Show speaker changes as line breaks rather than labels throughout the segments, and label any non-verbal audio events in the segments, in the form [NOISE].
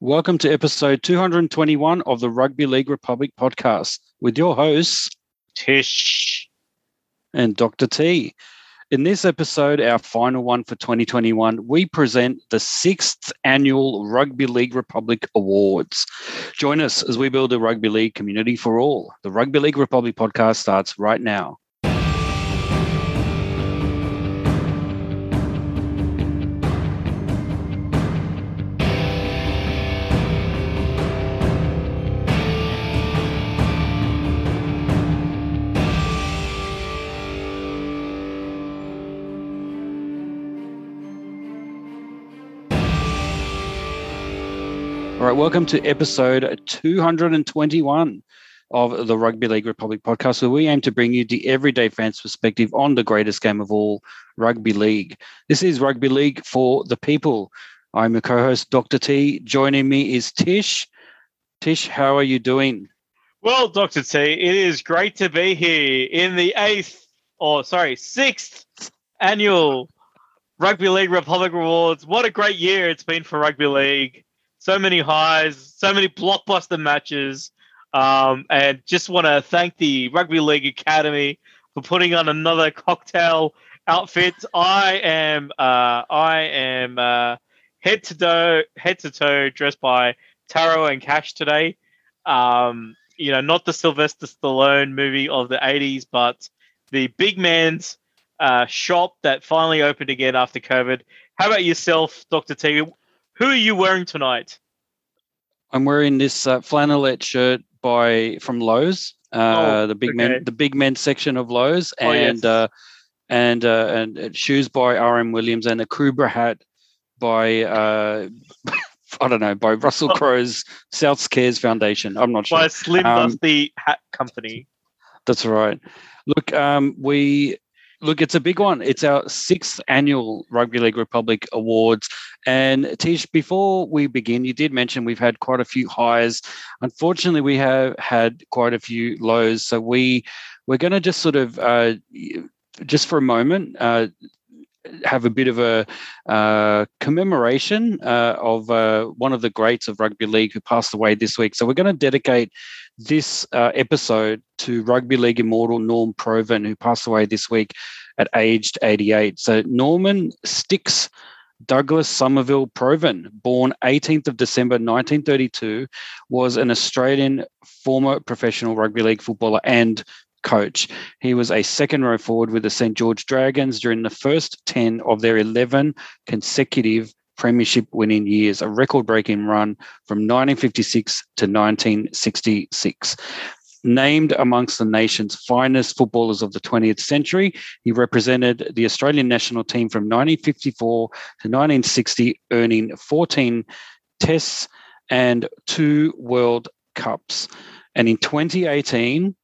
Welcome to episode 221 of the Rugby League Republic podcast with your hosts,
Tish
and Dr. T. In this episode, our final one for 2021, we present the sixth annual Rugby League Republic Awards. Join us as we build a rugby league community for all. The Rugby League Republic podcast starts right now. Right, welcome to episode 221 of the Rugby League Republic podcast, where we aim to bring you the everyday fans' perspective on the greatest game of all, rugby league. This is Rugby League for the people. I'm your co host, Dr. T. Joining me is Tish. Tish, how are you doing?
Well, Dr. T, it is great to be here in the eighth, or sorry, sixth annual Rugby League Republic Awards. What a great year it's been for Rugby League. So many highs, so many blockbuster matches. Um, and just want to thank the Rugby League Academy for putting on another cocktail outfit. I am uh, I am uh, head to toe head to toe dressed by Taro and Cash today. Um, you know, not the Sylvester Stallone movie of the 80s, but the big man's uh, shop that finally opened again after COVID. How about yourself, Dr. T? Who are you wearing tonight?
I'm wearing this uh, flannelette shirt by from Lowe's, uh,
Oh,
the big
okay.
men, the big men section of Lowe's,
Oh, yes.
and uh, and uh, and uh, shoes by R.M. Williams, and a Kubra hat by uh, [LAUGHS] I don't know by Russell
Oh.
Crowe's Souths Cares Foundation. I'm not sure.
By Slim
Um,
Dusty Hat Company.
That's right. Look, um, we look. It's a big one. It's our sixth annual Rugby League Republic Awards. And Tish, before we begin, you did mention we've had quite a few highs. Unfortunately, we have had quite a few lows. So we we're going to just sort of uh, just for a moment. Uh, have a bit of a uh, commemoration uh, of uh, one of the greats of rugby league who passed away this week. So we're going to dedicate this uh, episode to rugby league immortal Norm Provan, who passed away this week at aged 88. So Norman Sticks Douglas Somerville Provan, born 18th of December 1932, was an Australian former professional rugby league footballer and coach. He was a second row forward with the St George Dragons during the first 10 of their 11 consecutive premiership winning years, a record breaking run from 1956 to 1966. Named amongst the nation's finest footballers of the 20th century, he represented the Australian national team from 1954 to 1960, earning 14 tests and two World Cups. And in 2018,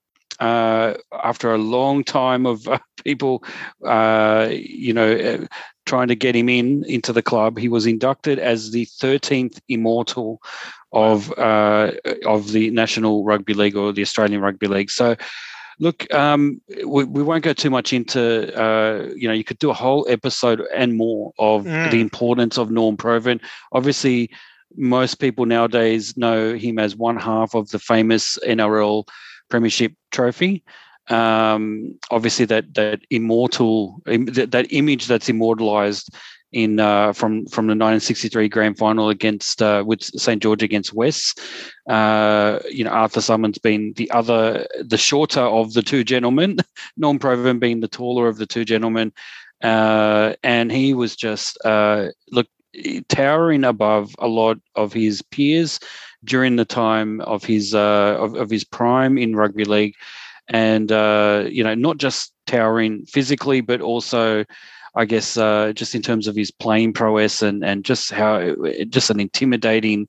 uh, after a long time of uh, [LAUGHS] people, uh, you know, uh, trying to get him in into the club, he was inducted as the 13th immortal of uh, of the National Rugby League or the Australian Rugby League. So. Look, um, we, we won't go too much into, uh, you know, you could do a whole episode and more of
Mm.
the importance of Norm Provan. Obviously, most people nowadays know him as one half of the famous NRL Premiership trophy. Um, obviously, that that immortal that, that image that's immortalized in uh, from from the 1963 grand final against uh, with St George against West. Uh, you know, Arthur Summons being the other, the shorter of the two gentlemen, [LAUGHS] Norm Provan being the taller of the two gentlemen, uh, and he was just uh, look towering above a lot of his peers during the time of his uh, of, of his prime in rugby league, and uh, you know not just towering physically, but also. I guess uh, just in terms of his playing prowess and and just how just an intimidating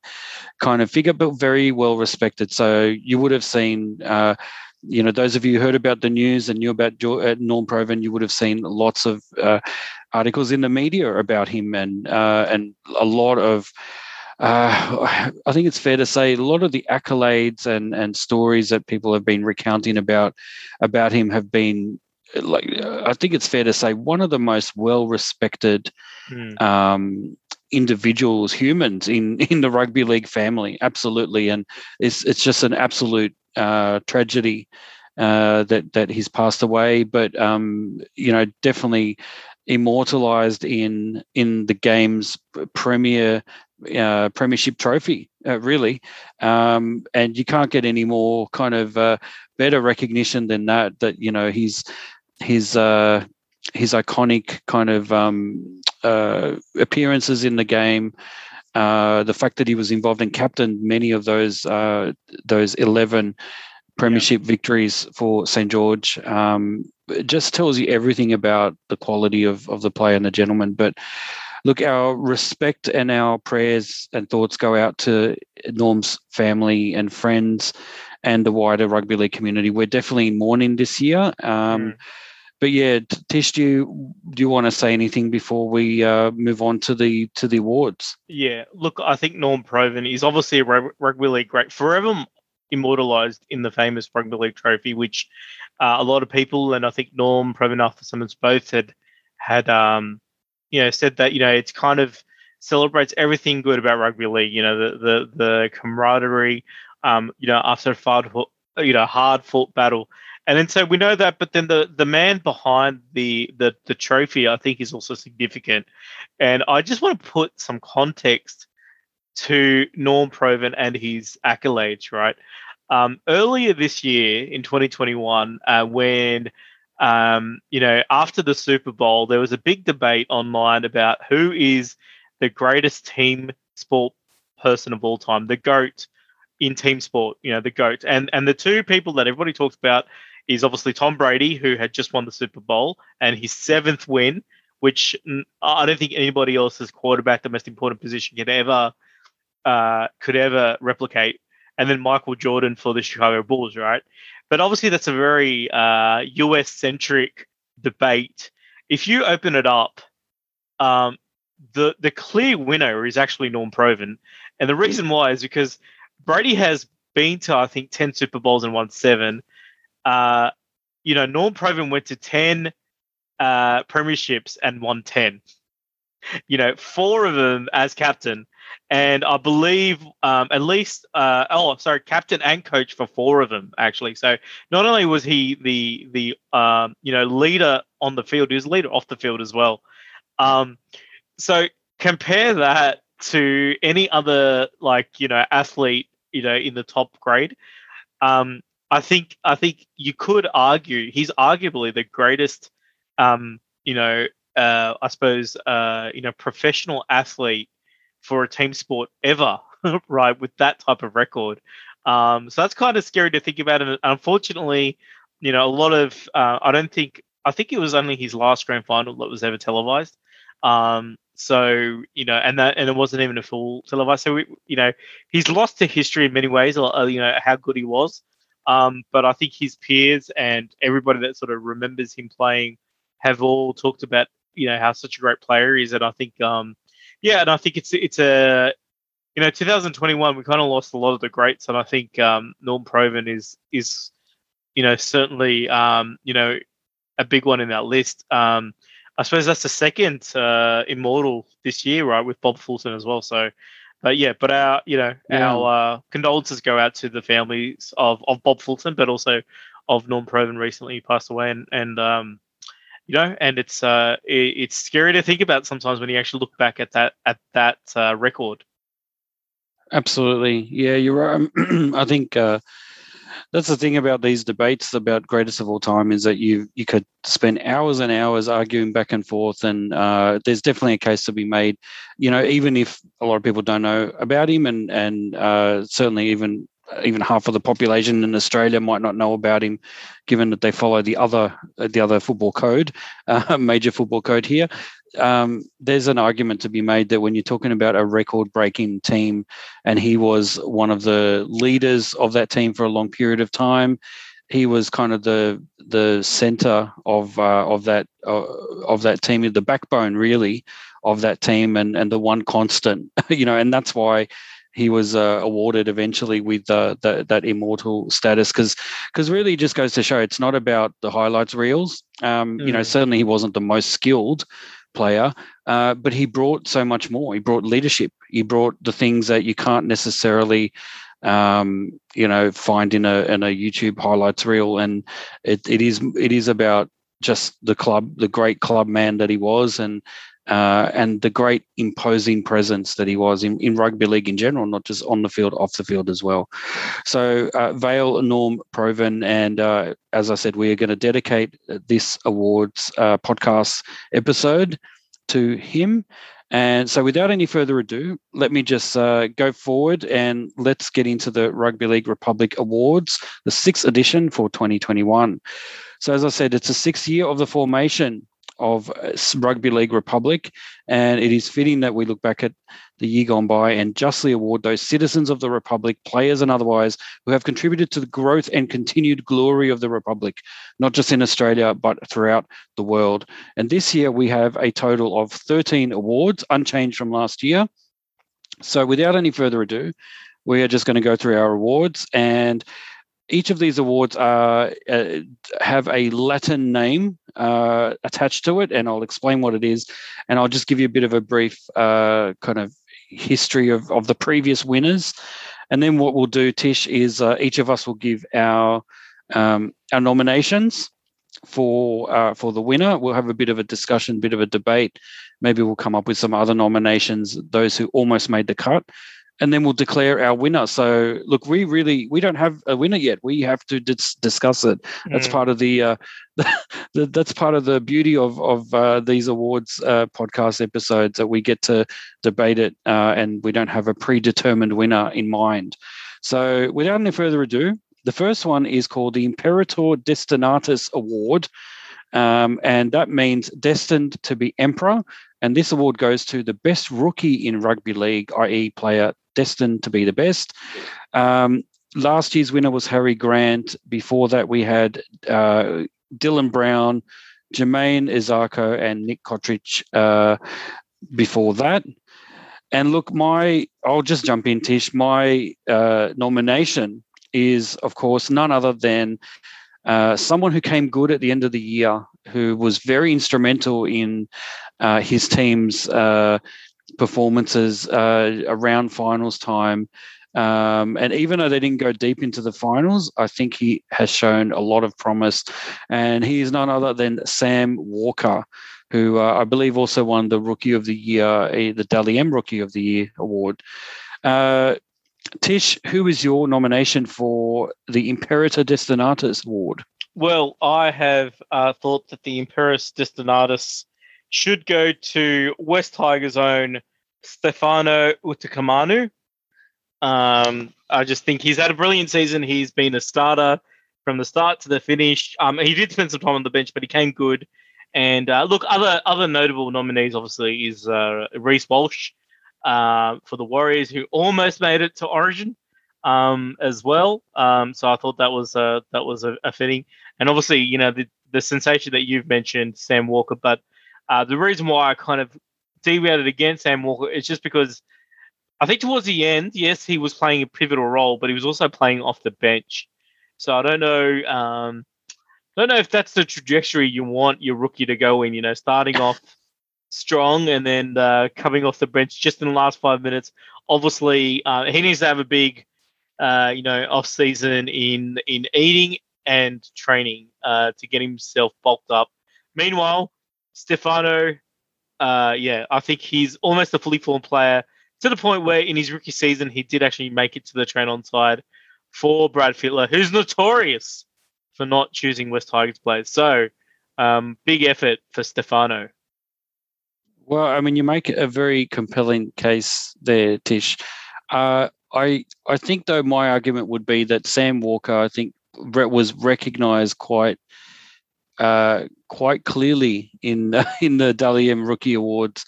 kind of figure, but very well respected. So you would have seen, uh, you know, those of you who heard about the news and knew about uh, Norm Provan, you would have seen lots of uh, articles in the media about him and uh, and a lot of. Uh, [SIGHS] I think it's fair to say a lot of the accolades and, and stories that people have been recounting about about him have been like I think it's fair to say one of the most well respected
Hmm.
um, individuals, humans in [LAUGHS] in the rugby league family. Absolutely, and it's it's just an absolute uh, tragedy uh, that that he's passed away. But um, you know, definitely immortalized in in the game's premier uh, premiership trophy, uh, really. Um, and you can't get any more kind of uh, better recognition than that. That you know his his uh, his iconic kind of um, uh, appearances in the game. Uh, the fact that he was involved in captain many of those uh, those eleven premiership yeah. victories for St George um, just tells you everything about the quality of of the player and the gentleman. But look, our respect and our prayers and thoughts go out to Norm's family and friends and the wider rugby league community. We're definitely mourning this year. Um, mm but yeah, Tish, do you do you want to say anything before we uh, move on to the to the awards?
Yeah, look, I think Norm Provan is obviously a rugby league great, forever immortalized in the famous rugby league trophy, which uh, a lot of people and I think Norm Provan Arthur Summons both had had um, you know said that you know it's kind of celebrates everything good about rugby league. You know the the the camaraderie. Um, you know after a hard you know hard fought battle and then so we know that, but then the the man behind the the the trophy, I think, is also significant. And I just want to put some context to Norm Provan and his accolades. Right, um, earlier this year in 2021, uh, when um, you know after the Super Bowl, there was a big debate online about who is the greatest team sport person of all time, the goat in team sport, you know, the GOAT. And and the two people that everybody talks about is obviously Tom Brady, who had just won the Super Bowl and his seventh win, which I don't think anybody else's quarterback, the most important position, could ever uh, could ever replicate. And then Michael Jordan for the Chicago Bulls, right? But obviously, that's a very uh, US centric debate. If you open it up, um, the the clear winner is actually Norm Provan, and the reason why is because Brady has been to I think ten Super Bowls and won seven. Uh, you know, Norm Provan went to 10 uh, premierships and won 10. You know, four of them as captain. And I believe um, at least, uh, oh, sorry, captain and coach for four of them, actually. So not only was he the, the um, you know, leader on the field, he was leader off the field as well. Um, so compare that to any other, like, you know, athlete, you know, in the top grade. Um, I think I think you could argue he's arguably the greatest, um, you know, uh, I suppose, uh, you know, professional athlete for a team sport ever, [LAUGHS] right? With that type of record, um, so that's kind of scary to think about. And unfortunately, you know, a lot of uh, I don't think I think it was only his last grand final that was ever televised. Um, so you know, and that and it wasn't even a full televised. So we, you know, he's lost to history in many ways. Uh, you know how good he was. Um, but I think his peers and everybody that sort of remembers him playing have all talked about you know how such a great player he is, and I think um, yeah, and I think it's it's a you know 2021 we kind of lost a lot of the greats, and I think um, Norm Provan is is you know certainly um, you know a big one in that list. Um, I suppose that's the second uh, immortal this year, right, with Bob Fulton as well. So but yeah, but our you know yeah. our uh, condolences go out to the families of, of Bob Fulton, but also of Norm Provan recently passed away, and and um, you know, and it's uh, it, it's scary to think about sometimes when you actually look back at that at that uh, record.
Absolutely, yeah, you're right. [CLEARS THROAT] I think uh, that's the thing about these debates about greatest of all time is that you you could spend hours and hours arguing back and forth, and uh, there's definitely a case to be made. You know, even if a lot of people don't know about him, and and uh, certainly even even half of the population in Australia might not know about him, given that they follow the other the other football code, [LAUGHS] uh, major football code here. Um, there's an argument to be made that when you're talking about a record-breaking team, and he was one of the leaders of that team for a long period of time, he was kind of the the center of uh, of that uh, of that team, the backbone really of that team, and and the one constant, [LAUGHS] you know, and that's why he was uh, awarded eventually with uh, the, that immortal status because because really it just goes to show it's not about the highlights reels. Um, mm. You know, mm. certainly he wasn't the most skilled, player, uh, but he brought so much more. He brought leadership. He brought the things that you can't necessarily, um, you know, find in a in a YouTube highlights reel. And it, it is it is about just the club, the great club man that he was, and uh, and the great imposing presence that he was in, in rugby league in general, not just on the field, off the field as well. So, uh, Vale, Norm Provan, and uh, as I said, we are going to dedicate this awards uh, podcast episode to him. And so, without any further ado, let me just uh, go forward and let's get into the Rugby League Republic Awards, the sixth edition for 2021. So, as I said, it's the sixth year of the formation of uh, Rugby League Republic. And it is fitting that we look back at the year gone by and justly award those citizens of the Republic, players and otherwise, who have contributed to the growth and continued glory of the Republic, not just in Australia, but throughout the world. And this year we have a total of 13 awards, unchanged from last year. So without any further ado, we are just going to go through our awards and each of these awards are, uh, have a Latin name uh, attached to it, and I'll explain what it is. And I'll just give you a bit of a brief uh, kind of history of, of the previous winners. And then what we'll do, Tish, is uh, each of us will give our um, our nominations for uh, for the winner. We'll have a bit of a discussion, bit of a debate. Maybe we'll come up with some other nominations, those who almost made the cut and then we'll declare our winner. So, look, we really we don't have a winner yet. We have to dis- discuss it. That's mm. part of the, uh, [LAUGHS] the, that's part of the beauty of of uh, these awards uh, podcast episodes that we get to debate it, uh, and we don't have a predetermined winner in mind. So, without any further ado, the first one is called the Imperator Destinatus Award. Um, and that means destined to be emperor. And this award goes to the best rookie in rugby league, i.e., player destined to be the best. Um, last year's winner was Harry Grant. Before that, we had uh, Dylan Brown, Jamayne Isaako, and Nick Cotric uh, before that. And look, my I'll just jump in, Tish. My uh, nomination is, of course, none other than uh, someone who came good at the end of the year, who was very instrumental in uh, his team's uh, performances uh, around finals time. Um, and even though they didn't go deep into the finals, I think he has shown a lot of promise. And he is none other than Sam Walker, who uh, I believe also won the Rookie of the Year, the Dally M Rookie of the Year award. Uh, Tish, who is your nomination for the Imperator Destinatus Award?
Well, I have uh, thought that the Imperator Destinatus should go to West Tigers' own Stefano Utoikamanu. Um, I just think he's had a brilliant season. He's been a starter from the start to the finish. Um, he did spend some time on the bench, but he came good. And uh, look, other other notable nominees obviously is uh, Reece Walsh uh, for the Warriors, who almost made it to Origin um, as well. Um, so I thought that was uh, that was a, a, fitting. And obviously, you know, the, the sensation that you've mentioned, Sam Walker, but uh, the reason why I kind of deviated against Sam Walker is just because I think towards the end, yes, he was playing a pivotal role, but he was also playing off the bench. So I don't know. Um, I don't know if that's the trajectory you want your rookie to go in. You know, starting off strong and then uh, coming off the bench just in the last five minutes. Obviously, uh, he needs to have a big, uh, you know, off season in in eating and training uh, to get himself bulked up. Meanwhile, Stefano, uh, yeah, I think he's almost a fully formed player to the point where in his rookie season he did actually make it to the train on side for Brad Fittler, who's notorious for not choosing West Tigers players. So, um, big effort for Stefano.
Well, I mean, you make a very compelling case there, Tish. Uh, I I think though my argument would be that Sam Walker, I think, was recognised quite uh, quite clearly in [LAUGHS] in the Dally M Rookie Awards.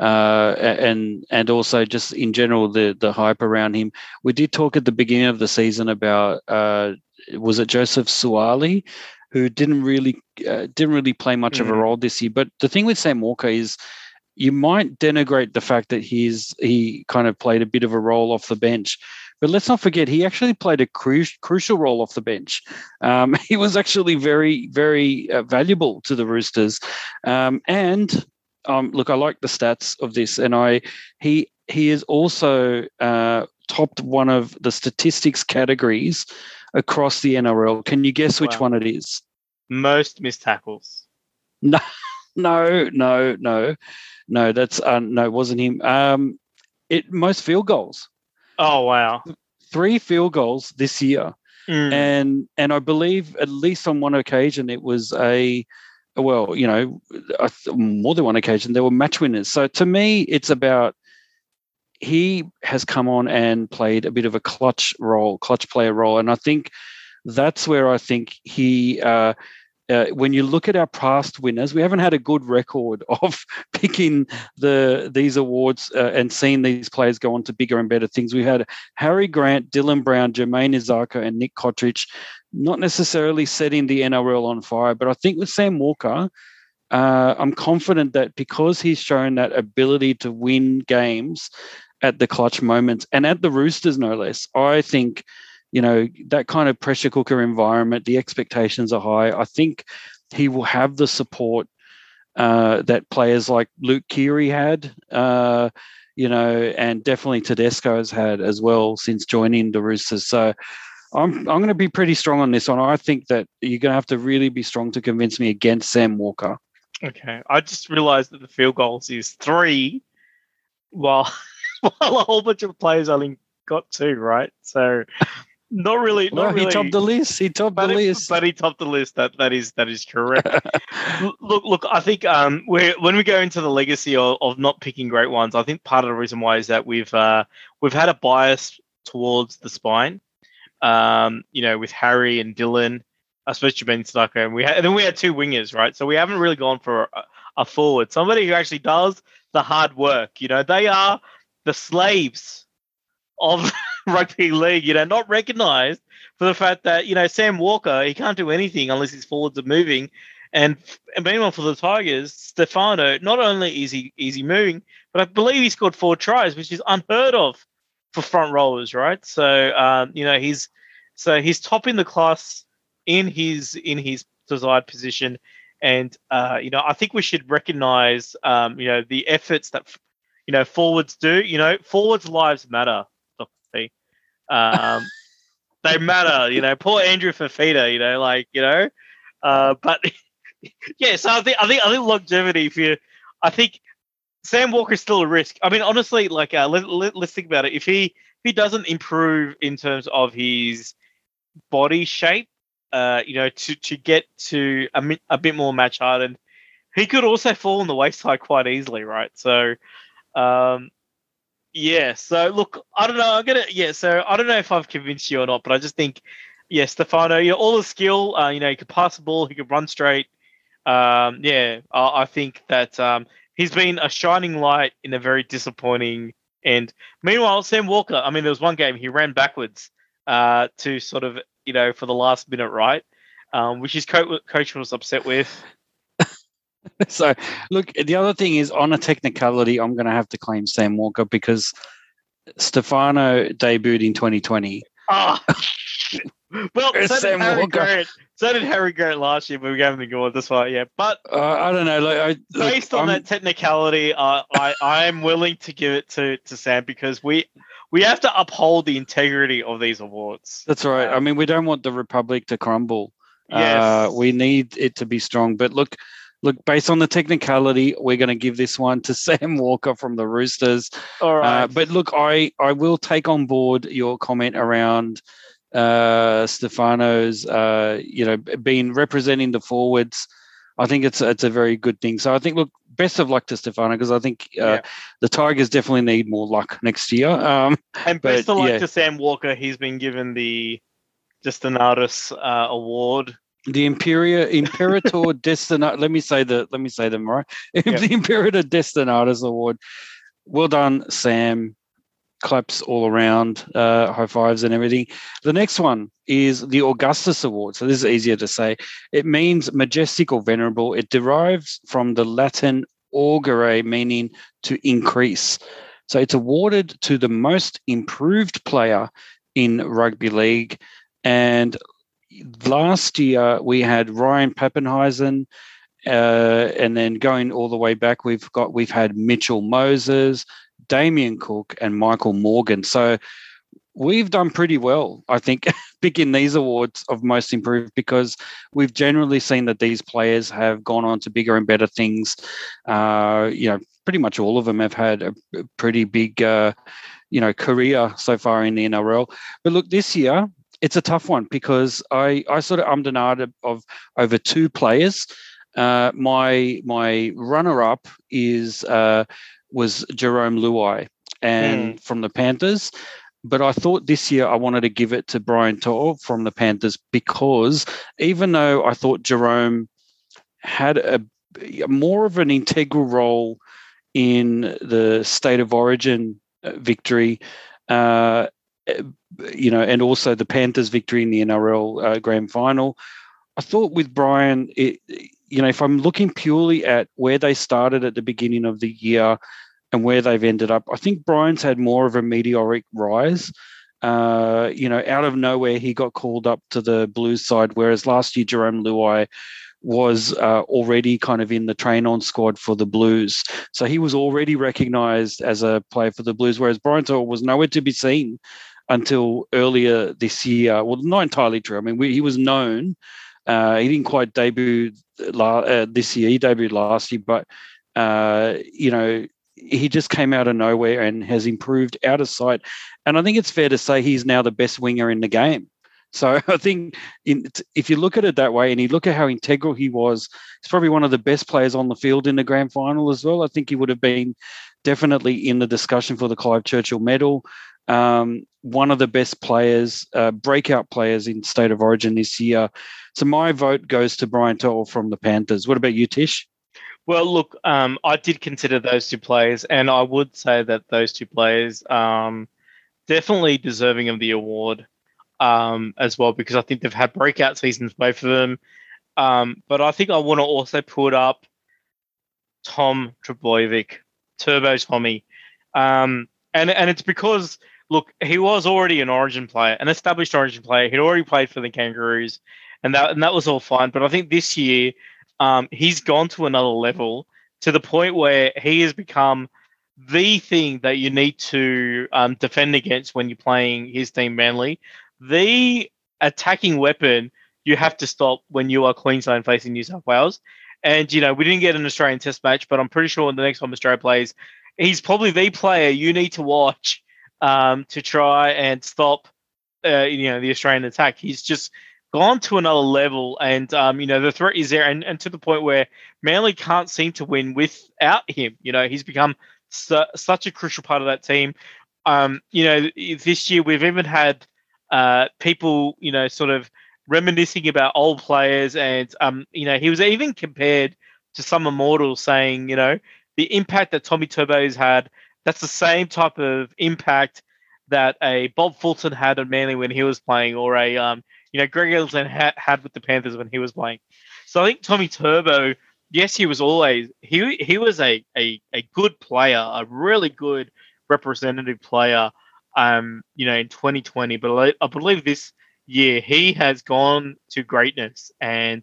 Uh, and and also just in general the the hype around him. We did talk at the beginning of the season about uh, was it Joseph Suaalii, who didn't really uh, didn't really play much mm. of a mm. role this year. But the thing with Sam Walker is you might denigrate the fact that he's he kind of played a bit of a role off the bench but let's not forget, he actually played a cru- crucial role off the bench. Um, [LAUGHS] he was actually very, very uh, valuable to the Roosters. Um, and um, look, I like the stats of this, and I he he is also uh, topped one of the statistics categories across the NRL. Can you guess which
Wow.
one it is?
Most missed tackles.
No, [LAUGHS] no, no, no, no. That's uh, no, it wasn't him. Um, it most field goals,
Oh wow.
three field goals this year,
Mm.
and and I believe at least on one occasion it was a, well, you know, more than one occasion there were match winners. So to me, it's about he has come on and played a bit of a clutch role, clutch player role, and I think that's where I think he. Uh, uh, when you look at our past winners, we haven't had a good record [LAUGHS] of picking the these awards uh, and seeing these players go on to bigger and better things. We had Harry Grant, Dylan Brown, Jamayne Isaako, and Nick Cotric, not necessarily setting the NRL on fire, but I think with Sam Walker, uh, I'm confident that because he's shown that ability to win games at the clutch moments and at the Roosters, no less, I think you know that kind of pressure cooker environment the expectations are high i think he will have the support uh, that players like luke keary had uh, you know and definitely tedesco has had as well since joining the roosters so i'm, I'm going to be pretty strong on this one i think that you're going to have to really be strong to convince me against sam walker
Okay. I just realized that the field goals is three, while [LAUGHS] while a whole bunch of players only got two, right? So not really, not
well,
really.
he topped the list he topped
but,
the
he,
list
but he topped the list. That that is that is correct. [LAUGHS] Look, look. I think um, we're when we go into the legacy of, of not picking great ones, I think part of the reason why is that we've uh, we've had a bias towards the spine. Um, you know, with Harry and Dylan, especially Ben Stucker, and we had, and then we had two wingers, right? So we haven't really gone for a, a forward, somebody who actually does the hard work. You know, they are the slaves of [LAUGHS] rugby league. You know, not recognised for the fact that you know Sam Walker he can't do anything unless his forwards are moving, and, and meanwhile for the Tigers, Stefano not only is he he moving, but I believe he scored four tries, which is unheard of for front rollers, right? So um, you know he's so he's topping the class in his in his desired position, and uh, you know I think we should recognise um, you know the efforts that you know forwards do. You know forwards' lives matter. Um, they matter, you know. Poor Andrew Fifita, you know, like you know, uh, but [LAUGHS] yeah. So I think I think I think longevity. If you, I think Sam Walker is still a risk. I mean, honestly, like uh, let, let, let's think about it. If he if he doesn't improve in terms of his body shape, uh, you know, to to get to a, a bit more match hardened, he could also fall on the wayside quite easily, right? So, um, yeah. So look, I don't know. I'm gonna yeah. So I don't know if I've convinced you or not, but I just think yeah, Stefano, you know, all the skill. Uh, you know, he could pass the ball, he could run straight. Um, yeah, I, I think that um, he's been a shining light in a very disappointing end. Meanwhile, Sam Walker, I mean, there was one game he ran backwards uh, to sort of, you know, for the last minute, right? Um, which his co- coach was upset with. [LAUGHS]
so look the other thing is on a technicality i'm going to have to claim sam walker because stefano debuted in 2020
Ah, [LAUGHS] well, so did,
Sam
Harry
Walker.
Grant, so did Harry Grant last year, but we the award. That's why, yeah. But
uh, i don't know like, I,
based on
I'm-
that technicality, uh, I I am willing to give it to to Sam because we we have to uphold the integrity of these awards.
that's right i
Um,
mean we don't want the republic to crumble
Yes,
uh, we need it to be strong but look look based on the technicality we're going to give this one to [LAUGHS] sam walker from the roosters
all right.
Uh, but look, I, I will take on board your comment around uh, Stefano's, uh, you know, being representing the forwards. I think it's it's a very good thing. So I think, look, best of luck to Stefano because I think uh,
Yeah.
the Tigers definitely need more luck next year. Um,
and
but,
best of luck
yeah.
to Sam Walker. He's been given the Justinatus uh, award.
The Imperia Imperator [LAUGHS] Destinat. Let me say the let me say them right. [LAUGHS] the Imperator Destinatus Award. Well done, Sam. Claps all around, uh, high fives and everything. The next one is the Augustus Award. So this is easier to say. It means majestic or venerable. It derives from the Latin augere, meaning to increase. So it's awarded to the most improved player in rugby league. And last year we had Ryan Papenhuyzen uh, and then going all the way back, we've got we've had Mitchell Moses, Damien Cook, and Michael Morgan. So we've done pretty well, I think, [LAUGHS] picking these awards of most improved because we've generally seen that these players have gone on to bigger and better things. Uh, you know, pretty much all of them have had a pretty big, uh, you know, career so far in the NRL. But look, this year it's a tough one because I I sort of ummed and ahed of over two players. Uh, my my runner up is uh, was Jarome Luai and mm. from the Panthers but I thought this year I wanted to give it to Brian To'o from the Panthers because even though I thought Jerome had a more of an integral role in the state of origin uh, victory, uh, you know, and also the Panthers' victory in the NRL uh, grand final, I thought with Brian, it, you know, if I'm looking purely at where they started at the beginning of the year and where they've ended up. I think Brian's had more of a meteoric rise. Uh, you know, out of nowhere, he got called up to the Blues side, whereas last year Jarome Luai was uh, already kind of in the train on squad for the Blues. So he was already recognised as a player for the Blues, whereas Brian was nowhere to be seen until earlier this year. Well, not entirely true. I mean, we, he was known. Uh, he didn't quite debut la- uh, this year. He debuted last year, but uh, you know, he just came out of nowhere and has improved out of sight. And I think it's fair to say he's now the best winger in the game. So [LAUGHS] I think in, if you look at it that way and you look at how integral he was, he's probably one of the best players on the field in the grand final as well. I think he would have been definitely in the discussion for the Clive Churchill medal. Um, one of the best players, uh, breakout players in state of origin this year. So my vote goes to Brian To'o from the Panthers. What about you, Tish?
Well, look, um, I did consider those two players, and I would say that those two players um, definitely deserving of the award um, as well because I think they've had breakout seasons, both of them. Um, but I think I want to also put up Tom Trbojevic, Turbo Tommy, um, and and it's because look, he was already an Origin player, an established Origin player. He'd already played for the Kangaroos, and that and that was all fine. But I think this year um, he's gone to another level to the point where he has become the thing that you need to um, defend against when you're playing his team Manly. The attacking weapon you have to stop when you are Queensland facing New South Wales. And, you know, we didn't get an Australian test match, but I'm pretty sure in the next time Australia plays, he's probably the player you need to watch um, to try and stop, uh, you know, the Australian attack. He's just gone to another level, and um, you know the threat is there, and, and to the point where Manly can't seem to win without him. You know he's become su- such a crucial part of that team. Um, you know this year we've even had uh, people you know sort of reminiscing about old players, and um, you know he was even compared to some immortals, saying you know the impact that Tommy Turbo has had. That's the same type of impact that a Bob Fulton had on Manly when he was playing, or a um, you know, Greg Eggleston ha- had with the Panthers when he was playing. So I think Tommy Turbo, yes, he was always he he was a a, a good player, a really good representative player. Um, you know, in 2020, but I, I believe this year he has gone to greatness, and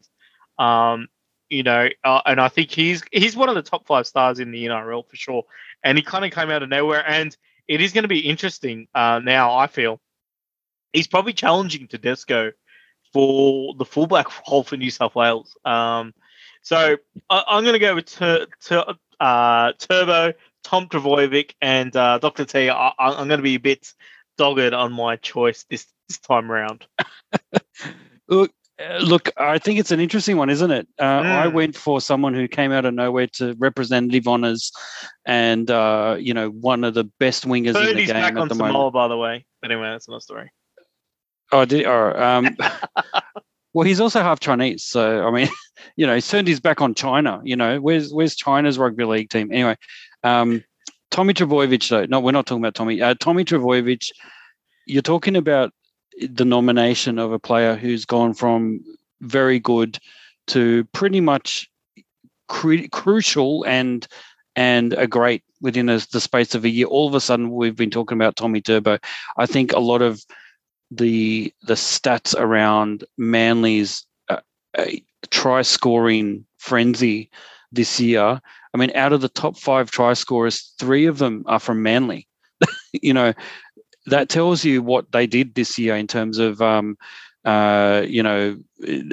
um, you know, uh, and I think he's he's one of the top five stars in the NRL for sure. And he kind of came out of nowhere, and it is going to be interesting uh, now. I feel he's probably challenging Tedesco for the fullback [LAUGHS] role for New South Wales. Um, so I, am going to go with uh, Turbo, Tom Trbojevic, and uh, Dr. T. I, I'm going to be a bit dogged on my choice this, this time around. [LAUGHS]
look, look, I think it's an interesting one, isn't it? Uh, mm. I went for someone who came out of nowhere to representative honours, and uh, you know, one of the best wingers in the game back at on the Samoa, moment.
by the way. Anyway, that's another story.
Oh, did or um, [LAUGHS] well, he's also half Chinese, so I mean, [LAUGHS] you know, he's turned his back on China. You know, where's where's China's rugby league team anyway? Um, Tommy Trbojevic, though. No, we're not talking about Tommy. Uh, Tommy Trbojevic. You're talking about the nomination of a player who's gone from very good to pretty much cru- crucial and and a great within a, the space of a year. All of a sudden, we've been talking about Tommy Turbo. I think a lot of the the stats around Manly's uh, try scoring frenzy this year. I mean, out of the top five try scorers, three of them are from Manly. [LAUGHS] you know, that tells you what they did this year in terms of, um, uh, you know,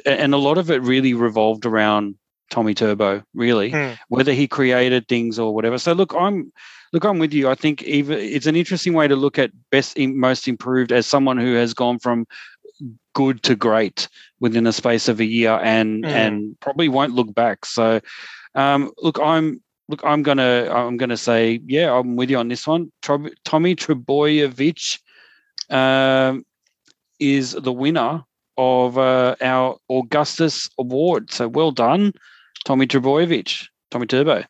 and a lot of it really revolved around Tommy Turbo, really, mm. whether he created things or whatever. So look, I'm look, I'm with you. I think even it's an interesting way to look at best, most improved as someone who has gone from good to great within the space of a year and mm. and probably won't look back. So, um, look, I'm look, I'm gonna I'm gonna say yeah, I'm with you on this one. Tommy Trbojevic um, is the winner of uh, our Augustus Award. So well done, Tommy Trbojevic, Tommy Turbo.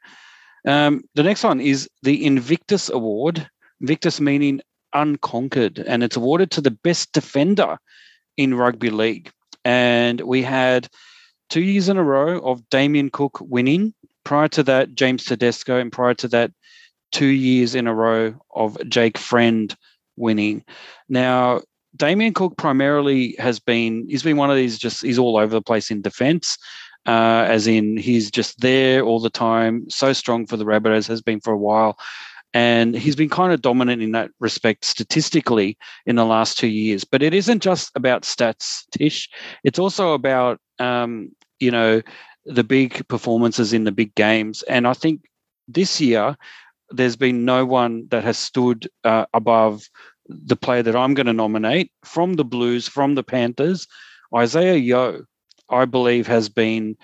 Um, the next one is the Invictus Award. Invictus meaning unconquered, and it's awarded to the best defender in rugby league. And we had two years in a row of Damien Cook winning. Prior to that, James Tedesco, and prior to that, two years in a row of Jake Friend winning. Now, Damien Cook primarily has been, he's been one of these just, he's all over the place in defense uh, as in he's just there all the time, so strong for the Rabbitohs, has been for a while. And he's been kind of dominant in that respect statistically in the last two years. But it isn't just about stats, Tish. It's also about, um, you know, the big performances in the big games. And I think this year, there's been no one that has stood uh, above the player that I'm going to nominate from the Blues, from the Panthers, Isaah Yeo, I believe, has been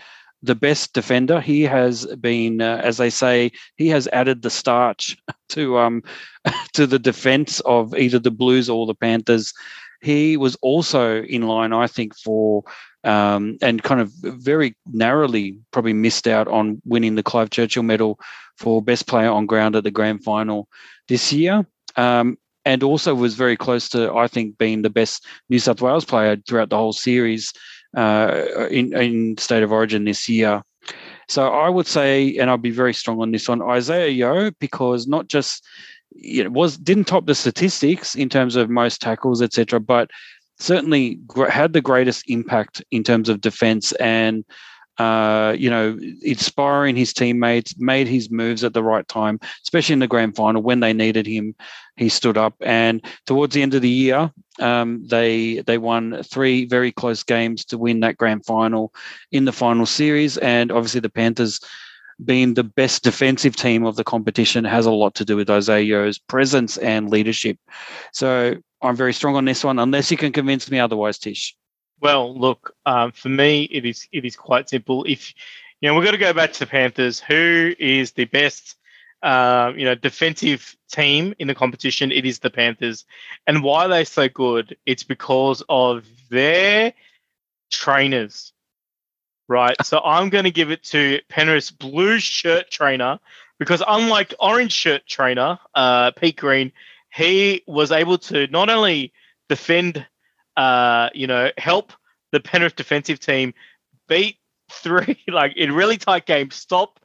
the best defender. He has been, uh, as they say, he has added the starch [LAUGHS] to um [LAUGHS] to the defense of either the Blues or the Panthers. He was also in line, I think, for um, and kind of very narrowly probably missed out on winning the Clive Churchill Medal for best player on ground at the grand final this year. Um, and also was very close to, I think, being the best New South Wales player throughout the whole series uh, in, in state of origin this year. So I would say, and I'll be very strong on this one, Isaah Yeo, because not just know, was didn't top the statistics in terms of most tackles, etc., but certainly had the greatest impact in terms of defense and uh, you know, inspiring his teammates, made his moves at the right time, especially in the grand final when they needed him. He stood up, and towards the end of the year, um, they they won three very close games to win that grand final in the final series. And obviously, the Panthers, being the best defensive team of the competition, has a lot to do with Isaah Yeo's presence and leadership. So I'm very strong on this one, unless you can convince me otherwise, Tish.
Well, look, um, for me, it is it is quite simple. If you know, we've got to go back to the Panthers. Who is the best, uh, you know, defensive team in the competition? It is the Panthers, and why are they so good? It's because of their trainers, right? so I'm going to give it to Penrith's blue shirt trainer because unlike orange shirt trainer uh, Pete Green, he was able to not only defend uh, you know, help the Penrith defensive team beat [LAUGHS] three like in really tight games. Stop,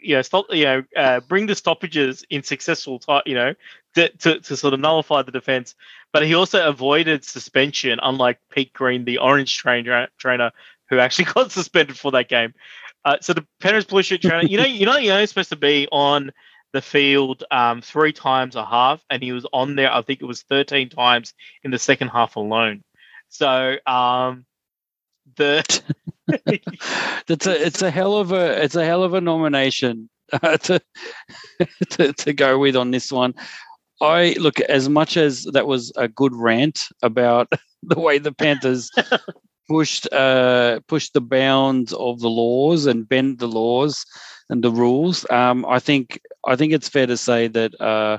you know, stop, you know, uh, bring the stoppages in successful, you know, to, to, to sort of nullify the defense. But he also avoided suspension, unlike Pete Green, the orange trainer trainer who actually [LAUGHS] got suspended for that game. Uh, so the Penrith blue shirt trainer, you know, you know, you're only supposed to be on the field um, three times a half, and he was on there. I think it was 13 times in the second half alone. So um, the [LAUGHS]
it's a it's a hell of a it's a hell of a nomination uh, to, [LAUGHS] to to go with on this one. I look as much as that was a good rant about the way the Panthers pushed uh, pushed the bounds of the laws and bent the laws and the rules. Um, I think I think it's fair to say that uh,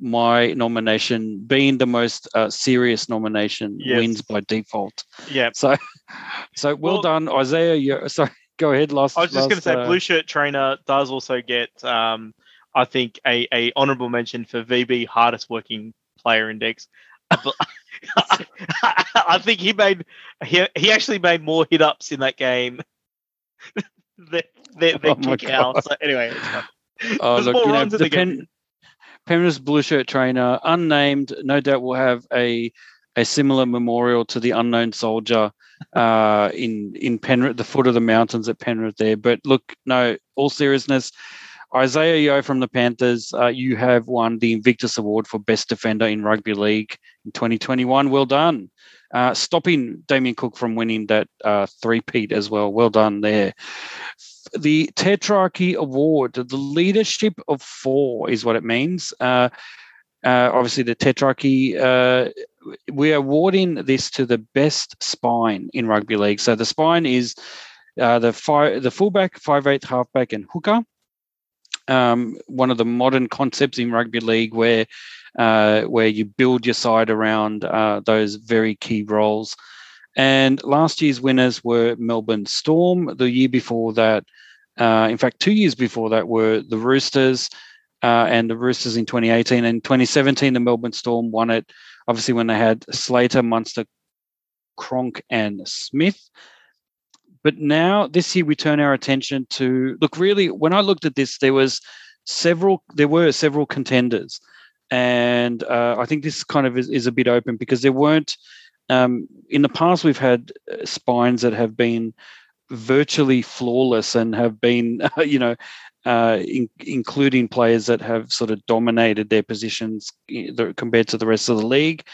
my nomination, being the most uh, serious nomination, yes. wins by default.
Yeah.
So, so well, well done, Isaah. You sorry. [LAUGHS] Go ahead. Last.
I was just
going to
say, uh, blue shirt trainer does also get, um, I think, a, a honourable mention for VB hardest working player index. [LAUGHS] [LAUGHS] I think he made he, he actually made more hit ups in that game [LAUGHS] than, than, than oh. So anyway, [LAUGHS]
oh, look, you know, the, pen, Penrith's blue shirt trainer, unnamed, no doubt will have a a similar memorial to the unknown soldier uh, in in Penrith, the foot of the mountains at Penrith there. But look, no, all seriousness, Isaah Yeo from the Panthers, uh, you have won the Invictus Award for Best Defender in Rugby League in 2021. Well done. Uh, stopping Damien Cook from winning that uh, three-peat as well. Well done there. The Tetrarchy Award, the leadership of four is what it means. Uh, uh obviously, the Tetrarchy, uh, we're awarding this to the best spine in rugby league. So the spine is uh, the five, the fullback, five eight halfback, and hooker um, one of the modern concepts in rugby league where uh, where you build your side around uh, those very key roles. And last year's winners were Melbourne Storm. The year before that, uh, in fact, two years before that, were the Roosters. Uh, and the Roosters in 2018 and 2017, the Melbourne Storm won it. Obviously, when they had Slater, Munster, Cronk, and Smith. But now this year we turn our attention to look really when I looked at this, there was several there were several contenders. And uh, I think this kind of is, is, a bit open because there weren't um, in the past we've had uh, spines that have been virtually flawless and have been [LAUGHS] you know uh, in, including players that have sort of dominated their positions compared to the rest of the league.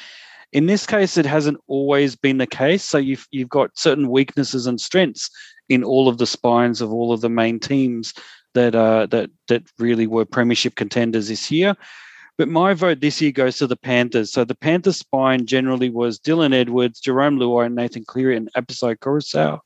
In this case, it hasn't always been the case. So you've you've got certain weaknesses and strengths in all of the spines of all of the main teams that uh, that that really were premiership contenders this year. But my vote this year goes to the Panthers. So the Panthers spine generally was Dylan Edwards, Jarome Luai, Nathan Cleary, and Apisai Koroisau.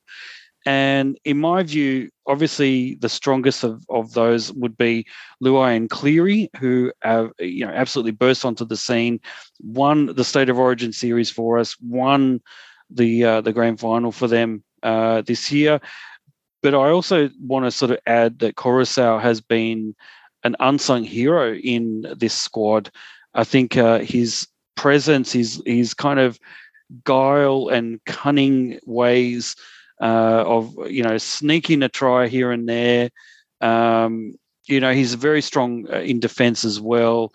And in my view, obviously the strongest of, of those would be Luai and Cleary, who have you know absolutely burst onto the scene, won the State of Origin series for us, won the uh, the grand final for them uh, this year. But I also want to sort of add that Koroisau has been an unsung hero in this squad. I think uh, his presence, his his kind of guile and cunning ways uh, of you know sneaking a try here and there. Um, you know he's very strong uh, in defence as well.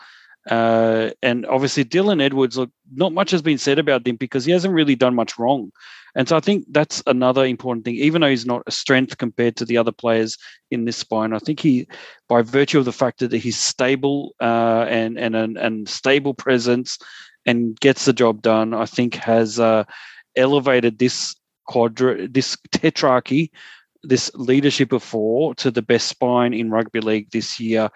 Uh, and obviously Dylan Edwards, look, not much has been said about him because he hasn't really done much wrong. And so I think that's another important thing. Even though he's not a strength compared to the other players in this spine, I think he, by virtue of the fact that he's stable uh, and and and stable presence and gets the job done, I think has uh, elevated this quadra this tetrarchy, this leadership of four to the best spine in rugby league this year.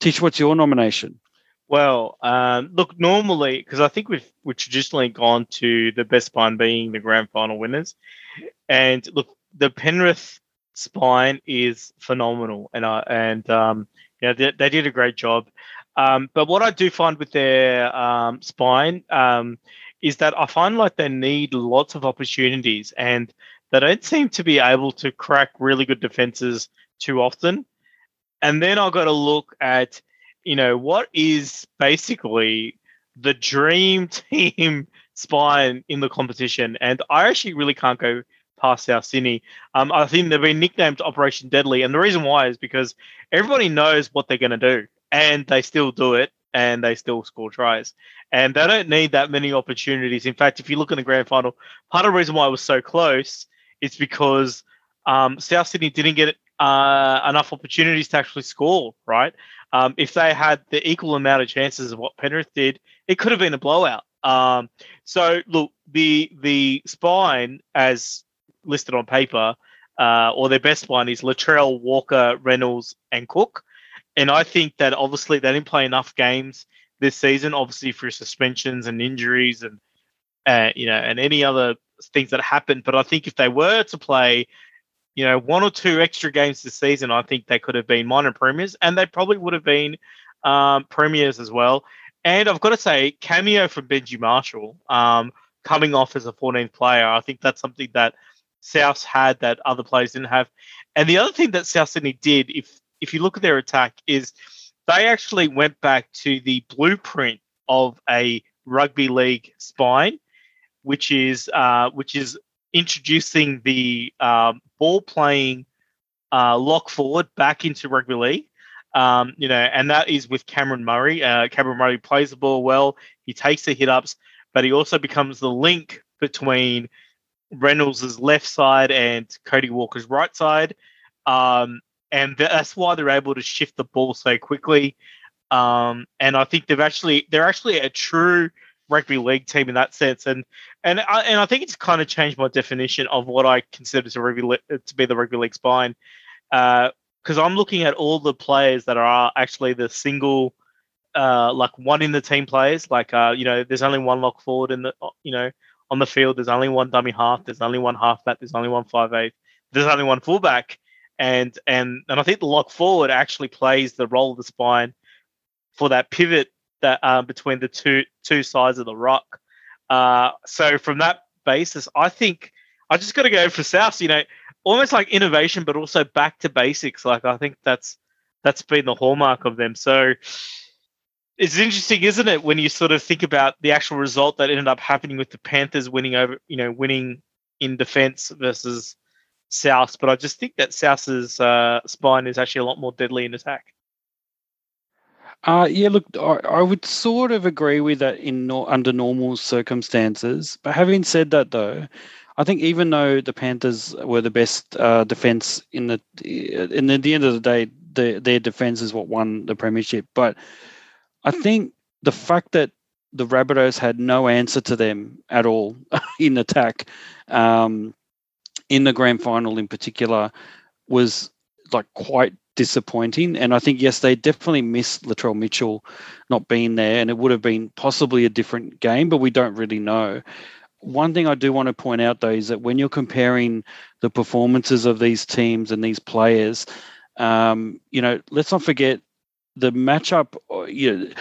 Tish, what's your nomination?
Well, um, look, normally because I think we've we've traditionally gone to the best spine being the grand final winners, and look, the Penrith spine is phenomenal, and I and um, yeah, they, they did a great job. Um, but what I do find with their um, spine um, is that I find like they need lots of opportunities and they don't seem to be able to crack really good defenses too often. And then I've got to look at, you know, what is basically the dream [LAUGHS] team spine in the competition. And I actually really can't go past South Sydney. Um, I think they've been nicknamed Operation Deadly. And the reason why is because everybody knows what they're going to do and they still do it and they still score tries. And they don't need that many opportunities. In fact, if you look in the grand final, part of the reason why it was so close is because um, South Sydney didn't get uh, enough opportunities to actually score, right? Um, if they had the equal amount of chances of what Penrith did, it could have been a blowout. Um, so look, the the spine as listed on paper, uh, or their best spine is Latrell, Walker, Reynolds, and Cook. And I think that obviously they didn't play enough games this season, obviously through suspensions and injuries and uh, you know and any other things that happened. But I think if they were to play, you know, one or two extra games this season, I think they could have been minor premiers, and they probably would have been um, premiers as well. And I've got to say, cameo from Benji Marshall, um, coming off as a 14th player, I think that's something that South had that other players didn't have. And the other thing that South Sydney did, if if you look at their attack, is they actually went back to the blueprint of a rugby league spine, which is uh, which is introducing the um, ball playing uh, lock forward back into rugby league. Um, you know, and that is with Cameron Murray. Uh, Cameron Murray plays the ball well. He takes the hit ups, but he also becomes the link between Reynolds' left side and Cody Walker's right side. Um, and that's why they're able to shift the ball so quickly. Um, and I think they've actually they're actually a true rugby league team in that sense. And and I, and I think it's kind of changed my definition of what I consider to rugby to be the rugby league spine. Because uh, I'm looking at all the players that are actually the single, uh, like one in the team players. Like uh, you know, there's only one lock forward in the you know on the field. There's only one dummy half. There's only one half halfback. There's only one five eight. There's only one fullback. And and and I think the lock forward actually plays the role of the spine for that pivot that um, between the two two sides of the rock. Uh, so from that basis, I think I just got to go for South. You know, almost like innovation, but also back to basics. Like I think that's that's been the hallmark of them. So it's interesting, isn't it, when you sort of think about the actual result that ended up happening with the Panthers winning over, you know, winning in defense versus South. But I just think that South's uh, spine is actually a lot more deadly in attack.
Uh, yeah, look, I, I, would sort of agree with that in under normal circumstances. But having said that, though, I think even though the Panthers were the best uh, defense in the in the, the, end of the day, the, their defense is what won the premiership. But I think the fact that the Rabbitohs had no answer to them at all [LAUGHS] in attack, um, in the grand final in particular, was like quite disappointing. And I think, yes, they definitely missed Latrell Mitchell not being there, and it would have been possibly a different game, but we don't really know. One thing I do want to point out, though, is that when you're comparing the performances of these teams and these players, um, you know, let's not forget the matchup. Uh, you know,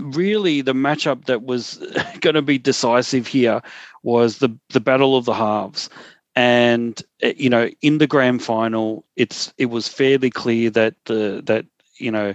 really, the matchup that was [LAUGHS] going to be decisive here was the the battle of the halves and eh, you know in the grand final it's it was fairly clear that the that you know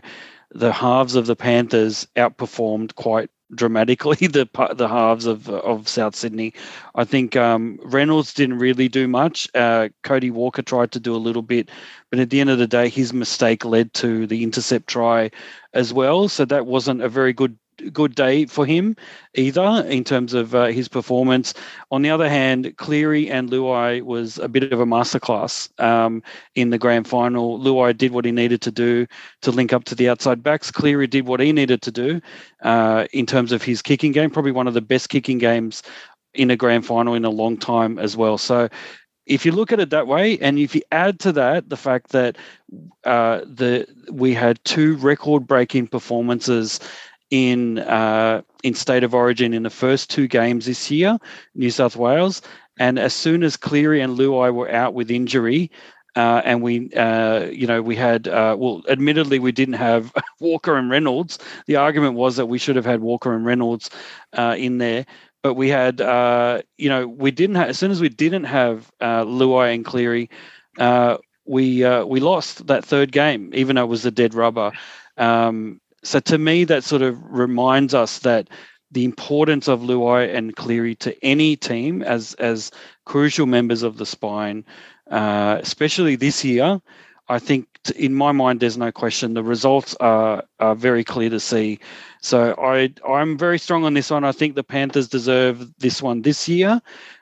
the halves of the panthers outperformed quite dramatically [LAUGHS] the the halves of of South Sydney. I think um, Reynolds didn't really do much. Uh, Cody Walker tried to do a little bit, but at the end of the day, his mistake led to the intercept try as well. So that wasn't a very good good day for him either in terms of uh, his performance. On the other hand, Cleary and Luai was a bit of a masterclass um, in the grand final. Luai did what he needed to do to link up to the outside backs. Cleary did what he needed to do uh, in terms of his kicking game, probably one of the best kicking games in a grand final in a long time as well. So if you look at it that way, and if you add to that the fact that uh, the we had two record-breaking performances in uh, in state of origin in the first two games this year, New South Wales. And as soon as Cleary and Luai were out with injury, uh, and we, uh, you know, we had, uh, well, admittedly, we didn't have [LAUGHS] Walker and Reynolds. The argument was that we should have had Walker and Reynolds uh, in there. But we had, uh, you know, we didn't have, as soon as we didn't have uh, Luai and Cleary, we we lost that third game, even though it was a dead rubber. Um, so to me, that sort of reminds us that the importance of Luai and Cleary to any team as as crucial members of the spine, uh, especially this year. I think in my mind, there's no question. The results are, are very clear to see. So I I'm very strong on this one. I think the Panthers deserve this one this year.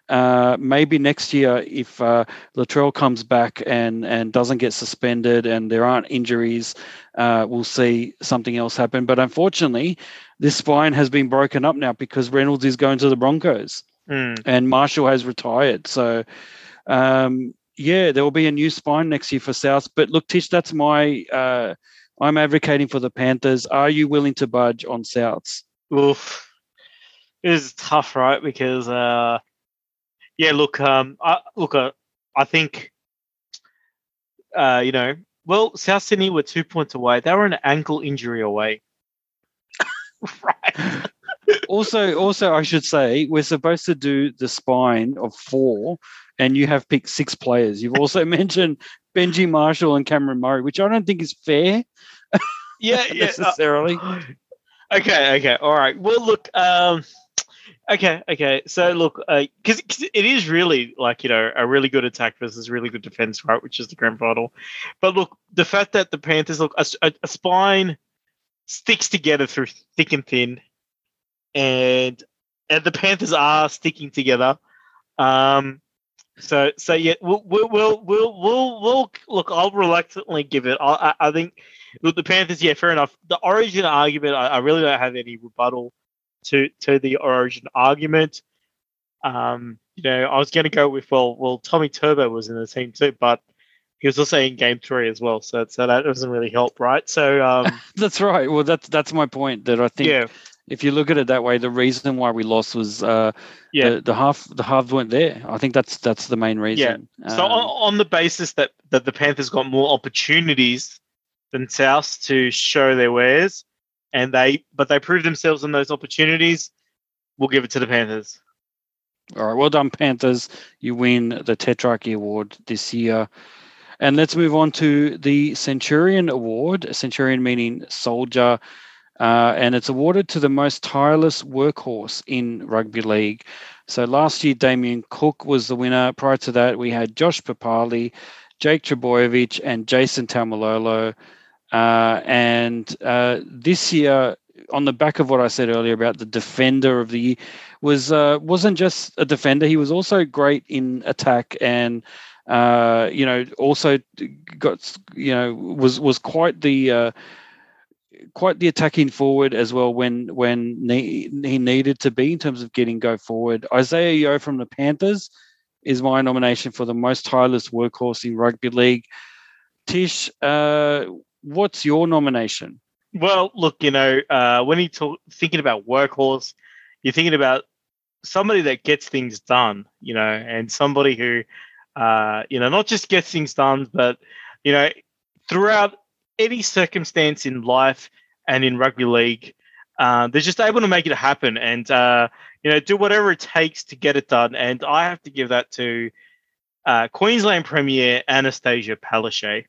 Uh, maybe next year, if uh, Latrell comes back and and doesn't get suspended and there aren't injuries, uh, we'll see something else happen. But unfortunately, this spine has been broken up now because Reynolds is going to the Broncos
mm.
and Marshall has retired. So, um, yeah, there will be a new spine next year for South. But look, Tish, that's my. Uh, I'm advocating for the Panthers. Are you willing to budge on Souths?
Oof, it is tough, right? Because uh, yeah, look, um, I, look, uh, I think, uh, you know, well, South Sydney were two points away. They were an ankle injury away. [LAUGHS]
right. [LAUGHS] also, also, I should say we're supposed to do the spine of four, and you have picked six players. You've also [LAUGHS] mentioned Benji Marshall and Cameron Murray, which I don't think is fair.
Yeah, yeah,
necessarily.
Uh, [SIGHS] okay, okay, all right. Well, look, um, Okay, okay. So look, because uh, it is really like you know a really good attack versus really good defense, right? Which is the grand final. But look, the fact that the Panthers look a, a, a spine sticks together through thick and thin, and and the Panthers are sticking together. Um, so so yeah, we'll we'll we'll we'll, we'll, we'll look. I'll reluctantly give it. I I, I think look the Panthers. Yeah, fair enough. The Origin argument, I, I really don't have any rebuttal to to the Origin argument. Um, you know, I was going to go with well, well, Tommy Turbo was in the team too, but he was also in Game Three as well, so so that doesn't really help, right? So um, [LAUGHS]
that's right. Well, that's that's my point. That I think
yeah,
if you look at it that way, the reason why we lost was uh,
yeah.
the, the half the halves weren't there. I think that's that's the main reason. Yeah.
So on,
Um,
on the basis that that the Panthers got more opportunities than South to show their wares, and they but they proved themselves in those opportunities, we'll give it to the Panthers.
all right, well done, Panthers. You win the Tetrarchy Award this year. And let's move on to the Centurion Award. Centurion meaning soldier. Uh, and it's awarded to the most tireless workhorse in rugby league. So last year, Damien Cook was the winner. Prior to that, we had Josh Papalii, Jake Trbojevic, and Jason Taumalolo. Uh, and uh, this year, on the back of what I said earlier about the defender of the year, was uh, wasn't just a defender. He was also great in attack and uh, you know also got you know was was quite the uh, quite the attacking forward as well when when he needed to be in terms of getting go forward. Isaah Yeo from the Panthers is my nomination for the most tireless workhorse in rugby league. Tish, uh, what's your nomination?
Well, look, you know, uh, when you talk thinking about workhorse, you're thinking about somebody that gets things done, you know, and somebody who, uh, you know, not just gets things done, but you know, throughout any circumstance in life and in rugby league, uh, they're just able to make it happen and uh, you know do whatever it takes to get it done. And I have to give that to uh, Queensland Premier Anastasia Palaszczuk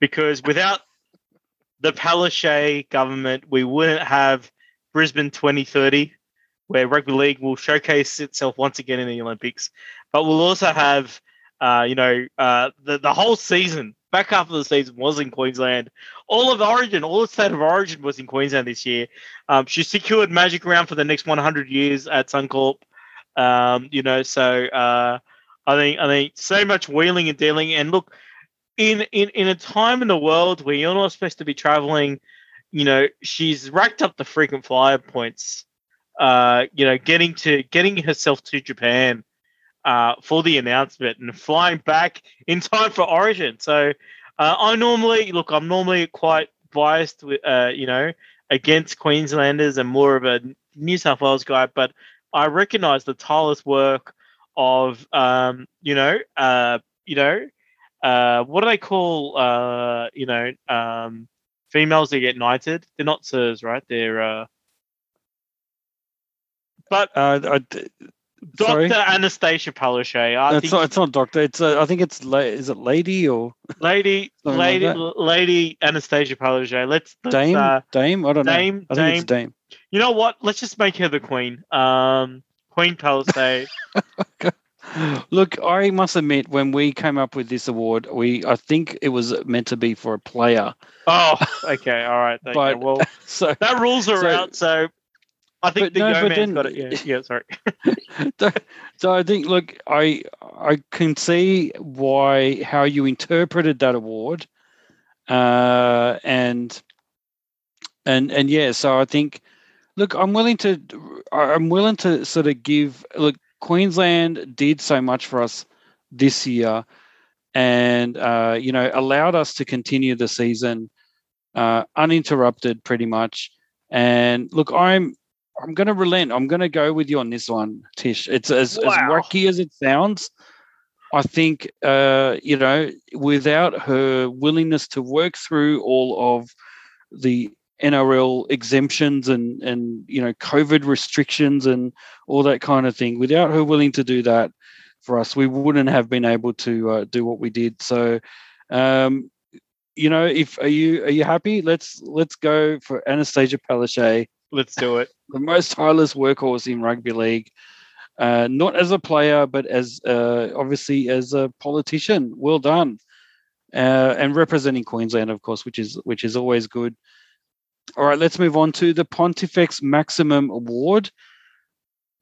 because without the Palaszczuk government, we wouldn't have Brisbane 2030, where rugby league will showcase itself once again in the Olympics. But we'll also have, uh, you know, uh, the the whole season, back half of the season was in Queensland. All of Origin, all the state of Origin was in Queensland this year. Um, she secured Magic Round for the next 100 years at Suncorp. Um, you know, so uh, I think I think so much wheeling and dealing. And look, in in in a time in the world where you're not supposed to be traveling, you know, she's racked up the frequent flyer points. Uh, you know, getting to getting herself to Japan uh, for the announcement and flying back in time for Origin. So uh, I normally look, I'm normally quite biased with, uh, you know, against Queenslanders and more of a New South Wales guy, but I recognise the tireless work of, um, you know, uh, you know, uh, what do they call, uh, you know, um, females that get knighted? They're not sirs, right? They're, uh, but
Uh, I d- sorry?
Dr. Anastasia Palaszczuk. I
it's not. It's not doctor. It's. Uh, I think it's. La- is it lady or
lady, [LAUGHS]
Something like
lady, lady Anastasia Palaszczuk. Let's, let's
Dame?
uh,
Dame? I don't
Dame,
know. I think it's Dame.
you know what? Let's just make her the queen. Um, Queen Palaszczuk. [LAUGHS] [LAUGHS]
Look, I must admit, when we came up with this award, we I think it was meant to be for a player.
oh, [LAUGHS] okay, all right. Okay.
But-
well, [LAUGHS]
So,
that rules are
so-
out. So I think the
no,
Yeo
then-
got it. Yeah, yeah. Sorry. [LAUGHS]
so I think, look, I I can see why how you interpreted that award, uh, and and and yeah. So I think, look, I'm willing to I'm willing to sort of give. Look, Queensland did so much for us this year, and uh, you know allowed us to continue the season uh, uninterrupted, pretty much. And look, I'm I'm going to relent. I'm going to go with you on this one, Tish. It's as, as
Wow.
wacky as it sounds. I think, uh, you know, without her willingness to work through all of the NRL exemptions and, and, you know, COVID restrictions and all that kind of thing, without her willing to do that for us, we wouldn't have been able to uh, do what we did. So, um, you know, if are you are you happy? Let's let's go for Anastasia Palaszczuk
Let's do it.
the most tireless workhorse in rugby league, uh, not as a player, but as uh, obviously as a politician. Well done, uh, and representing Queensland, of course, which is which is always good. All right, let's move on to the Pontifex Maximum Award.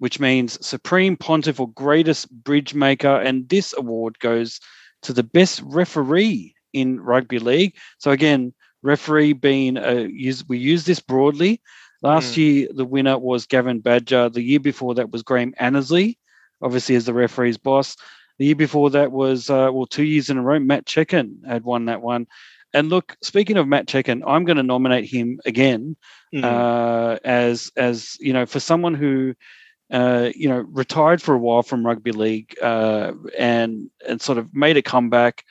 which means Supreme Pontiff or Greatest Bridge Maker. And this award goes to the best referee in rugby league. So again, referee being a, use, we use this broadly. Last mm. year, the winner was Gavin Badger. The year before that was Graham Annesley, obviously as the referee's boss. The year before that was, uh, well, two years in a row, Matt Cecchin had won that one. And look, speaking of Matt Cecchin, I'm going to nominate him again mm. uh, as as you know for someone who uh, you know, retired for a while from rugby league uh, and and sort of made a comeback.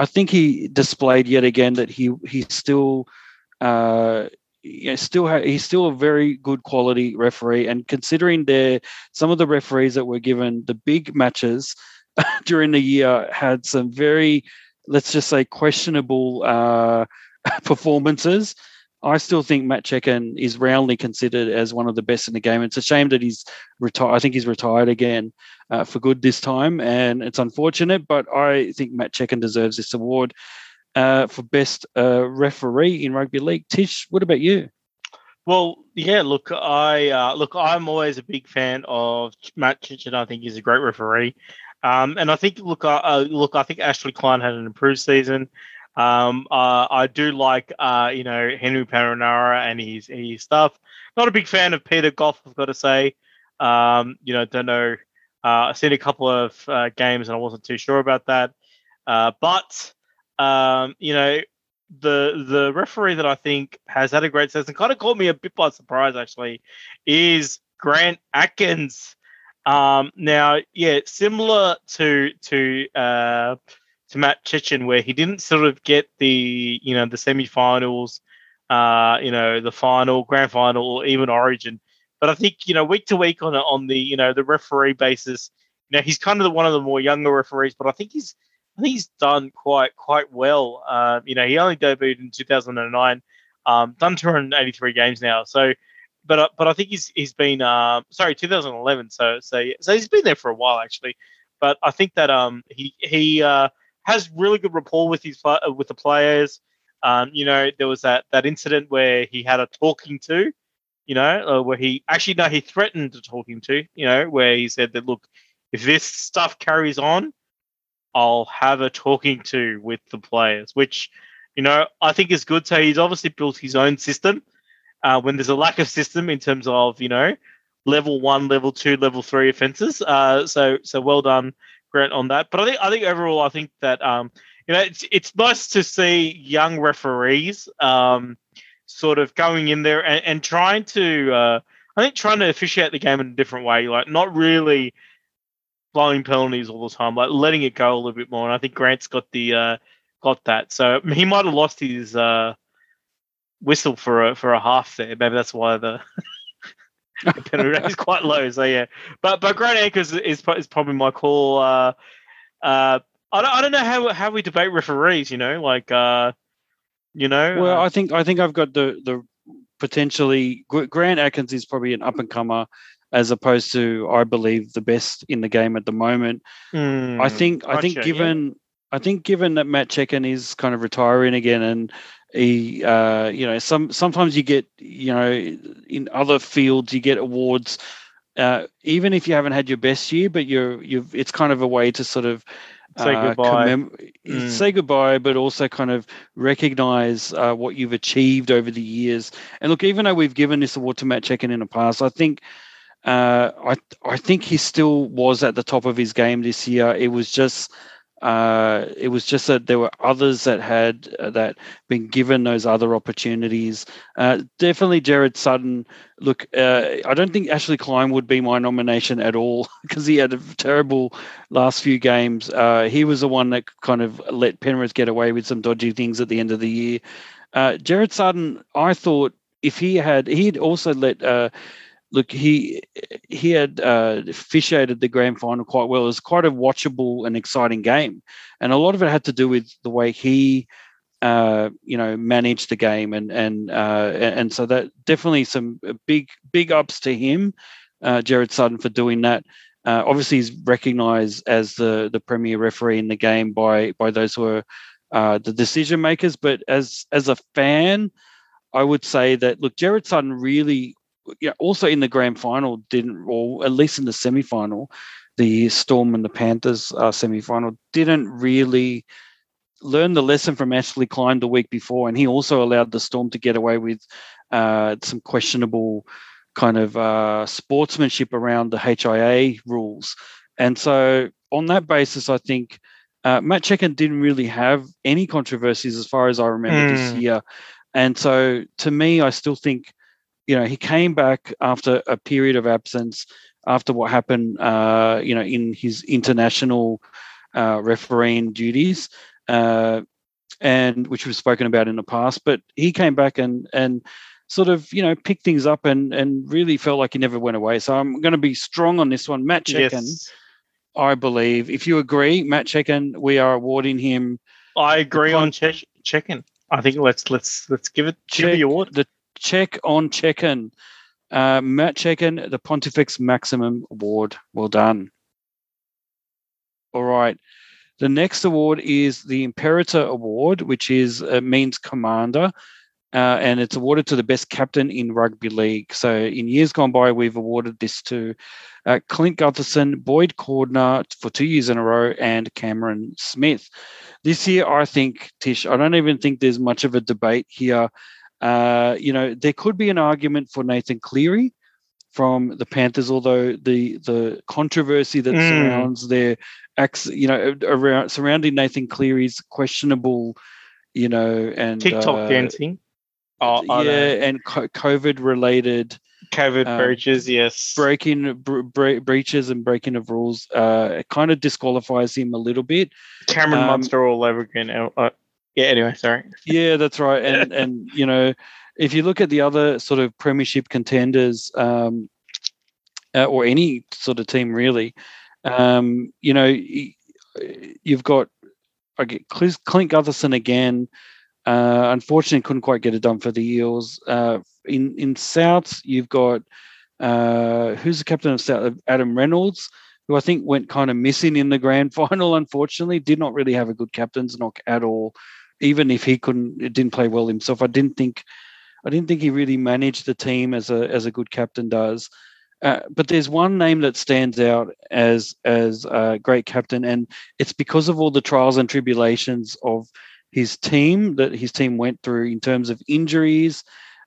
I think he displayed yet again that he he's still uh, you know, still ha- he's still a very good quality referee. And considering there some of the referees that were given the big matches [LAUGHS] during the year had some very let's just say questionable uh, [LAUGHS] performances. I still think Matt Cecchin is roundly considered as one of the best in the game. It's a shame that he's retired. I think he's retired again uh, for good this time, and it's unfortunate. But I think Matt Cecchin deserves this award uh, for best uh, referee in rugby league. Tish, what about you?
Well, yeah. Look, I uh, look. I'm always a big fan of Matt Cecchin. I think he's a great referee, um, and I think look, uh, look. I think Ashley Klein had an improved season. Um, uh, I do like, uh, you know, Henry Perenara and his his stuff. Not a big fan of Peter Gough, I've got to say. Um, you know, don't know. Uh, I've seen a couple of uh, games and I wasn't too sure about that. Uh, but um, you know, the the referee that I think has had a great season, kind of caught me a bit by surprise actually, is Grant Atkins. Um, now, yeah, similar to to uh, to Matt Cecchin, where he didn't sort of get the you know the semi-finals, uh, you know the final, grand final, or even Origin. But I think you know week to week on on the you know the referee basis, you know he's kind of the, one of the more younger referees, but I think he's I think he's done quite quite well. Um, you know he only debuted in 2009, um, done 283 games now, so. But, uh, but I think he's he's been uh, sorry 2011 so so so he's been there for a while actually but I think that um he he uh, has really good rapport with his uh, with the players. Um, you know, there was that that incident where he had a talking to, you know, uh, where he actually no, he threatened to talking to, you know, where he said that look, if this stuff carries on, I'll have a talking to with the players, which you know I think is good. So he's obviously built his own system. Uh, when there's a lack of system in terms of you know level one, level two, level three offences. Uh, so so well done Grant on that. But I think I think overall, I think that um, you know it's it's nice to see young referees um, sort of going in there and, and trying to uh, I think trying to officiate the game in a different way, like not really blowing penalties all the time, like letting it go a little bit more. And I think Grant's got the uh, got that. So he might have lost his uh, whistle for a for a half there. Maybe that's why the [LAUGHS] the penalty rate is quite low. So yeah, but but Grant Atkins is is probably my call. Uh, uh, I don't I don't know how how we debate referees. You know, like uh, you know.
Well,
uh,
I think I think I've got the the potentially Grant Atkins is probably an up and comer as opposed to I believe the best in the game at the moment.
Mm,
I think I think given yeah. I think given that Matt Cecchin is kind of retiring again and he uh, you know some sometimes you get you know in other fields you get awards uh, even if you haven't had your best year but you're you've it's kind of a way to sort of
say uh, goodbye.
commem- mm. say goodbye but also kind of recognize uh, what you've achieved over the years. And look even though we've given this award to Matt Cecchin in the past I think uh, I I think he still was at the top of his game this year. It was just uh, it was just that there were others that had uh, that been given those other opportunities. Uh, definitely, Gerard Sutton. Look, uh, I don't think Ashley Klein would be my nomination at all [LAUGHS] because he had a terrible last few games. Uh, he was the one that kind of let Penrith get away with some dodgy things at the end of the year. Uh, Gerard Sutton, I thought if he had, he'd also let look, he he had uh, officiated the grand final quite well. It was quite a watchable and exciting game, and a lot of it had to do with the way he, uh, you know, managed the game, and and uh, and so that definitely some big big ups to him, uh, Gerard Sutton, for doing that. Uh, obviously, he's recognised as the the premier referee in the game by by those who are uh, the decision makers. But as as a fan, I would say that look, Gerard Sutton really yeah, also in the grand final didn't, or at least in the semi final, the Storm and the Panthers uh, semi final didn't really learn the lesson from Ashley Klein the week before, and he also allowed the Storm to get away with uh, some questionable kind of uh, sportsmanship around the HIA rules. And so, on that basis, I think uh, Matt Cecchin didn't really have any controversies as far as I remember mm. this hmm. year. And so, to me, I still think, you know, he came back after a period of absence, after what happened, uh, you know, in his international uh, refereeing duties, uh, and which was spoken about in the past. But he came back and and sort of you know picked things up and and really felt like he never went away. So I'm going to be strong on this one, Matt Cecchin. Yes. I believe. If you agree, Matt Cecchin, we are awarding him.
I agree on che- I think let's let's let's give it check, give the award.
The check on Cecchin. Uh, Matt Cecchin, the Pontifex Maximum Award. Well done. All right. The next award is the Imperator Award, which is uh, means commander, uh, and it's awarded to the best captain in rugby league. So in years gone by, we've awarded this to uh, Clint Gutherson, Boyd Cordner for two years in a row, and Cameron Smith. This year, I think Tish, I don't even think there's much of a debate here. Uh, you know, there could be an argument for Nathan Cleary from the Panthers, although the the controversy that mm. surrounds their acts, you know, around surrounding Nathan Cleary's questionable, you know, and
TikTok uh, dancing.
Oh, yeah, and COVID related
COVID um, breaches, yes,
breaking bre- breaches and breaking of rules. Uh, it kind of disqualifies him a little bit.
Cameron um, Munster all over again. Uh, uh yeah. Anyway, sorry.
Yeah, that's right. And [LAUGHS] and you know, if you look at the other sort of premiership contenders, um, uh, or any sort of team really, um, you know, you've got I get Clint Gutherson again. Uh, unfortunately, couldn't quite get it done for the Eels. Uh, in in South, you've got uh, who's the captain of South? Adam Reynolds, who I think went kind of missing in the grand [LAUGHS] final. Unfortunately, did not really have a good captain's knock at all. Even if he couldn't, it didn't play well himself. I didn't think, I didn't think he really managed the team as a as a good captain does. Uh, but there's one name that stands out as as a great captain, and it's because of all the trials and tribulations of his team that his team went through in terms of injuries.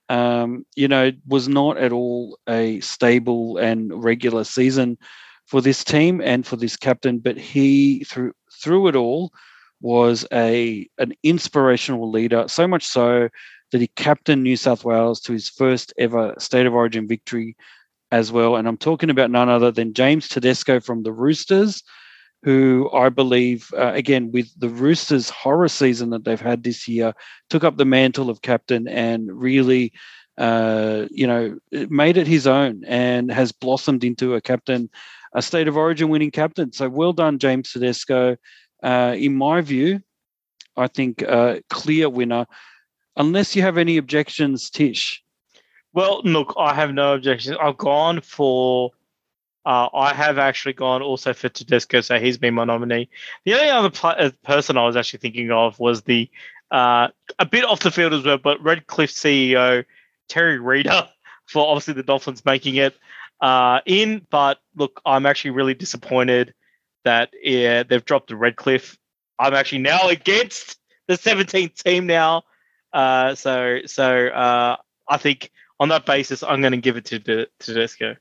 Um, you know, was not at all a stable and regular season for this team and for this captain. But he through through it all was a an inspirational leader. So much so that he captained New South Wales to his first ever state of origin victory as well. And I'm talking about none other than James Tedesco from the Roosters, who I believe, uh, again, with the Roosters' horror season that they've had this year, took up the mantle of captain and really, uh, you know, made it his own and has blossomed into a captain, a state of origin winning captain. So well done, James Tedesco. Uh, in my view, I think uh, clear winner. Unless you have any objections, Tish.
Well, look, I have no objections. I've gone for. Uh, I have actually gone also for Tedesco, so he's been my nominee. The only other pl- uh, person I was actually thinking of was the uh, a bit off the field as well, but Redcliffe CEO Terry Reader [LAUGHS] for obviously the Dolphins making it uh, in. But look, I'm actually really disappointed that yeah, they've dropped the Redcliffe. I'm actually now against the 17th team now. Uh, so so uh, I think on that basis, I'm going to give it to to Tedesco.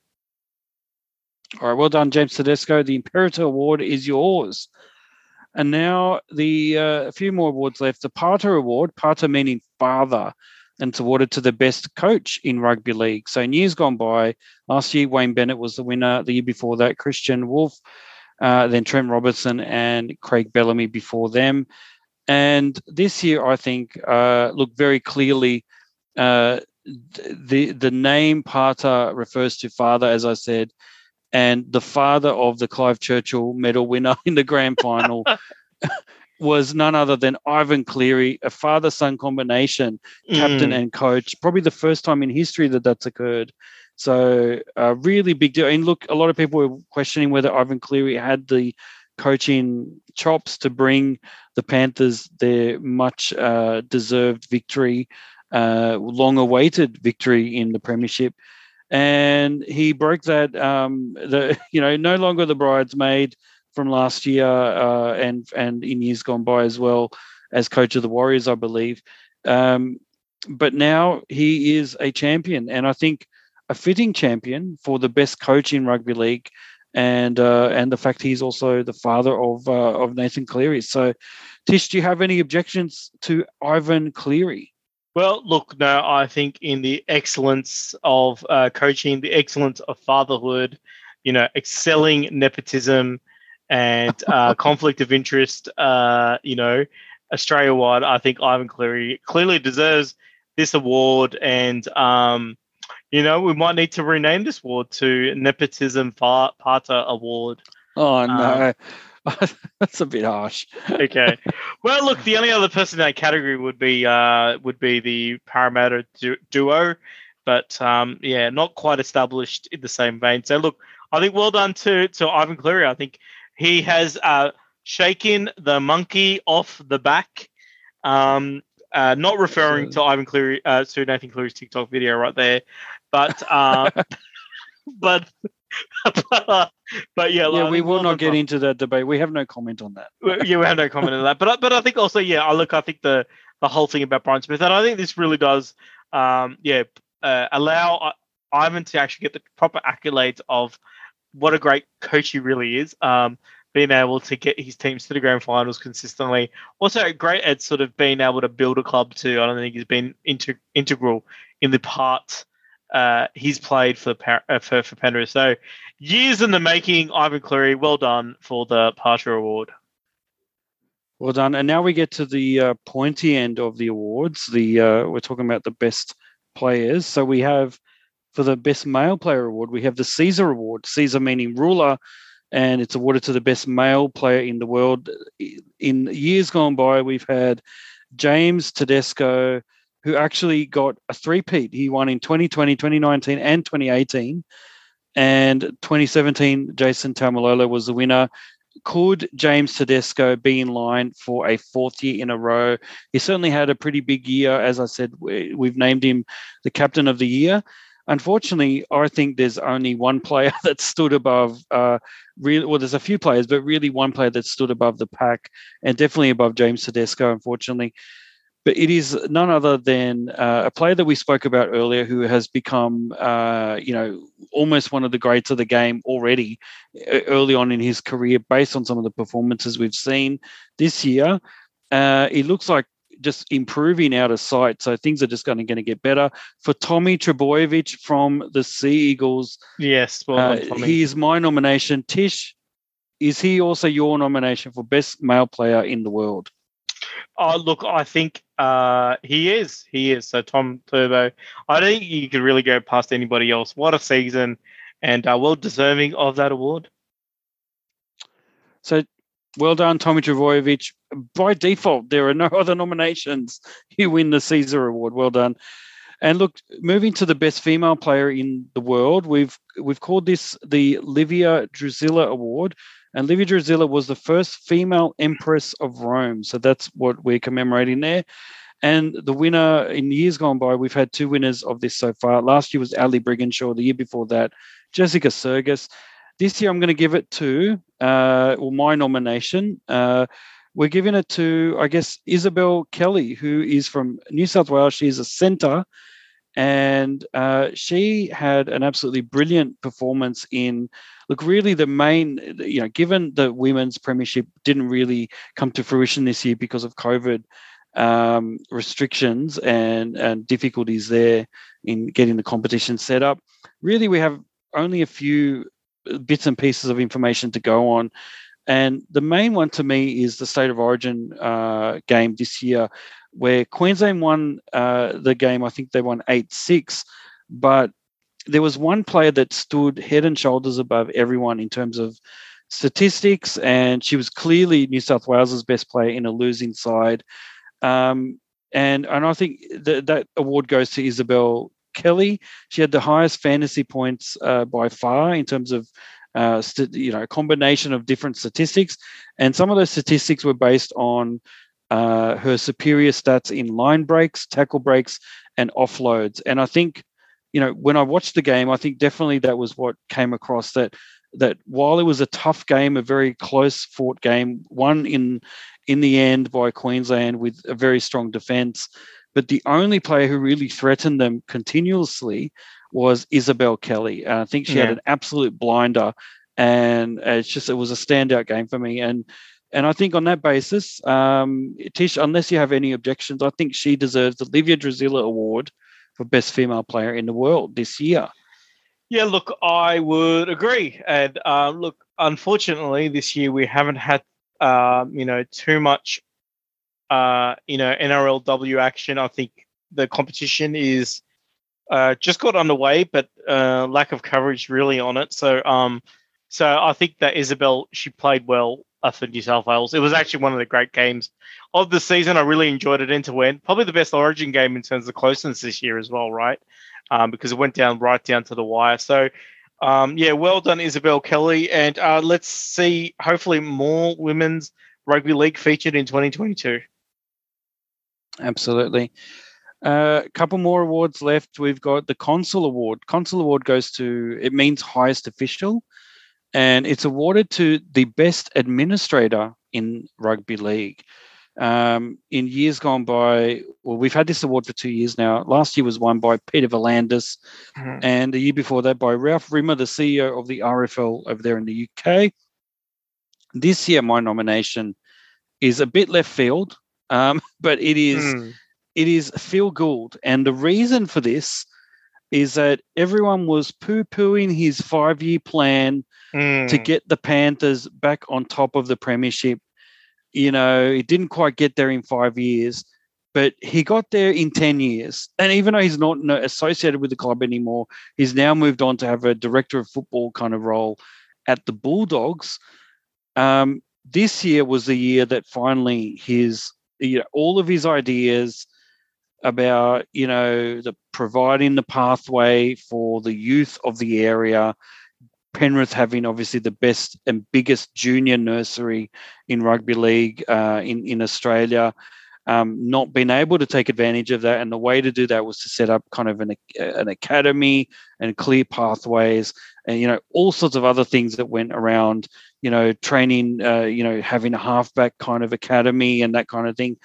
All right, well done, James Tedesco. The Imperator Award is yours. And now the uh, a few more awards left. The Pater Award, Pater meaning father, and it's awarded to the best coach in rugby league. So in years gone by, last year Wayne Bennett was the winner. The year before that, Kristian Woolf, uh, then Trent Robertson and Craig Bellamy before them. And this year, I think, uh, look very clearly, uh, the the name Pater refers to father, as I said, and the father of the Clive Churchill medal winner [LAUGHS] in the grand final [LAUGHS] was none other than Ivan Cleary, a father son combination, captain mm. and coach. Probably the first time in history that that's occurred. So, a really big deal. And look, a lot of people were questioning whether Ivan Cleary had the coaching chops to bring the Panthers their much uh, deserved victory uh, long awaited victory in the Premiership. and he broke that. Um, the [LAUGHS] you know no longer the bridesmaid from last year uh, and and in years gone by as well as coach of the Warriors, I believe. Um, but now he is a champion, and I think a fitting champion for the best coach in rugby league, and uh, and the fact he's also the father of uh, of Nathan Cleary. So, Tish, do you have any objections to Ivan Cleary?
Well, look, no, I think in the excellence of uh, coaching, the excellence of fatherhood, you know, excelling nepotism and [LAUGHS] uh, conflict of interest, uh, you know, Australia wide, I think Ivan Cleary clearly deserves this award. And, um, you know, we might need to rename this award to Nepotism Pater Award.
Oh, no. Um, [LAUGHS] That's a bit harsh.
okay. Well, look, the only other person in that category would be uh, would be the Parramatta du- duo, but um, yeah, not quite established in the same vein. So, look, I think well done to to Ivan Cleary. I think he has uh, shaken the monkey off the back. Um, uh, not referring to Ivan Cleary, uh, to Nathan Cleary's TikTok video right there, but uh, [LAUGHS] but but, but yeah,
yeah, we will not get into that debate. We have no comment on that.
yeah, we have no comment on that. But but I think also, yeah, I look, I think the the whole thing about Brian Smith, and I think this really does, um, yeah, uh, allow uh, Ivan to actually get the proper accolades of what a great coach he really is. Um, being able to get his teams to the grand finals consistently. Also, great at sort of being able to build a club too. I don't think he's been inter- integral in the part uh, he's played for, uh, for for Penrith. So years in the making, Ivan Cleary. Well done for the Pater Award.
Well done. And now we get to the uh, pointy end of the awards. The uh, we're talking about the best players. So we have for the best male player award, we have the Caesar Award. Caesar meaning ruler, and it's awarded to the best male player in the world. In years gone by, we've had James Tedesco, who actually got a three-peat. He won in 2020, 2019, and 2018. And 2017, Jason Taumalolo was the winner. Could James Tedesco be in line for a fourth year in a row? He certainly had a pretty big year. As I said, we've named him the captain of the year. Unfortunately, I think there's only one player [LAUGHS] that stood above. Uh, really, well, there's a few players, but really one player that stood above the pack, and definitely above James Tedesco. Unfortunately, but it is none other than uh, a player that we spoke about earlier who has become, uh, you know, almost one of the greats of the game already early on in his career based on some of the performances we've seen this year. Uh, it looks like just improving out of sight. So things are just going to, going to get better. For Tommy Trbojevic from the Sea Eagles.
Yes, well,
uh, he is my nomination. Tish, is he also your nomination for best male player in the world?
Oh, look, I think uh, he is. He is. So Tom Turbo, I don't think you could really go past anybody else. What a season, and uh, well deserving of that award.
So well done, Tommy Trbojevic. By default, there are no [LAUGHS] other nominations. You win the Caesar Award. Well done. And look, moving to the best female player in the world, we've we've called this the Livia Drusilla Award. And Livia Drusilla was the first female empress of Rome. So that's what we're commemorating there. And the winner in years gone by, we've had two winners of this so far. Last year was Ali Brigginshaw. The year before that, Jessica Sergis. This year, I'm going to give it to, uh, well, my nomination. Uh, we're giving it to, I guess, Isabelle Kelly, who is from New South Wales. She's a centre, and uh, she had an absolutely brilliant performance in look, really the main, you know, given the women's premiership didn't really come to fruition this year because of COVID um, restrictions and, and difficulties there in getting the competition set up, really we have only a few bits and pieces of information to go on. And the main one to me is the state of origin uh, game this year, where Queensland won uh, the game. I think they won 8 6, but there was one player that stood head and shoulders above everyone in terms of statistics, and she was clearly New South Wales's best player in a losing side. Um, and and I think that that award goes to Isabelle Kelly. She had the highest fantasy points uh, by far in terms of uh, st- you know combination of different statistics, and some of those statistics were based on uh, her superior stats in line breaks, tackle breaks, and offloads. And I think you know, when I watched the game, I think definitely that was what came across that that while it was a tough game, a very close fought game, won in in the end by Queensland with a very strong defence, but the only player who really threatened them continuously was Isabelle Kelly. And I think she yeah. had an absolute blinder, and it's just it was a standout game for me. And and I think on that basis, um, Tish, unless you have any objections, I think she deserves the Livia Drusilla Award for Best Female Player in the World this year.
Yeah, look, I would agree. And uh, look, unfortunately, this year we haven't had, um, you know, too much, uh, you know, NRLW action. I think the competition is uh, just got underway, but uh, lack of coverage really on it. So, um, so I think that Isabelle she played well uh, for New South Wales. It was actually one of the great games of the season. I really enjoyed it end to end. Probably the best Origin game in terms of closeness this year as well, right? Um, because it went down right down to the wire. So, um, yeah, well done, Isabelle Kelly, and uh, let's see hopefully more women's rugby league featured in 2022.
Absolutely. A uh, couple more awards left. We've got the Consul Award. Consul Award goes to, it means highest official, and it's awarded to the best administrator in rugby league. Um, in years gone by, well, we've had this award for two years now. Last year was won by Peter V'landys, mm-hmm. and the year before that by Ralph Rimmer, the CEO of the RFL over there in the UK. This year, my nomination is a bit left field, um, [LAUGHS] but it is mm it is Phil Gould. And the reason for this is that everyone was poo pooing his five year plan mm. to get the Panthers back on top of the Premiership. You know, he didn't quite get there in five years, but he got there in 10 years. And even though he's not associated with the club anymore, he's now moved on to have a director of football kind of role at the Bulldogs. Um, this year was the year that finally his, you know, all of his ideas, about you know the providing the pathway for the youth of the area penrith having obviously the best and biggest junior nursery in rugby league uh, in in australia um, not being able to take advantage of that and the way to do that was to set up kind of an, an academy and clear pathways and you know all sorts of other things that went around you know training uh, you know having a halfback kind of academy and that kind of thing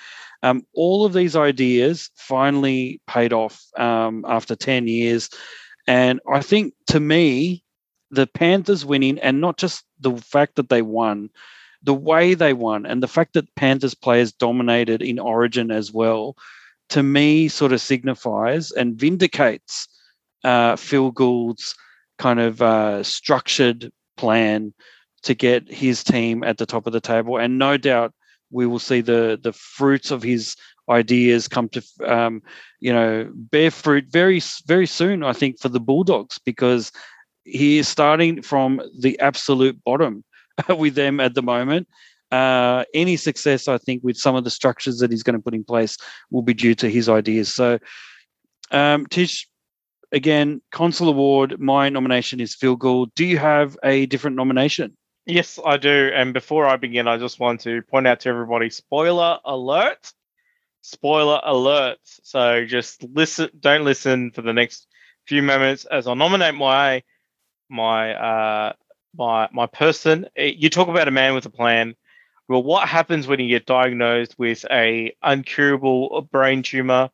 um, all of these ideas finally paid off um, after 10 years. And I think to me, the Panthers winning, and not just the fact that they won, the way they won, and the fact that Panthers players dominated in Origin as well, to me sort of signifies and vindicates uh, Phil Gould's kind of uh, structured plan to get his team at the top of the table. And no doubt we will see the the fruits of his ideas come to um, you know bear fruit very very soon. I think for the Bulldogs because he is starting from the absolute bottom [LAUGHS] with them at the moment. Uh, any success, I think, with some of the structures that he's going to put in place will be due to his ideas. So, um, Tish, again, Consul Award. My nomination is Phil Gould. Do you have a different nomination?
Yes, I do. And before I begin, I just want to point out to everybody spoiler alert. Spoiler alert. So just listen, don't listen for the next few moments as I nominate my my uh my my person. Eh, you talk about a man with a plan. Well, what happens when you get diagnosed with a uncurable brain tumor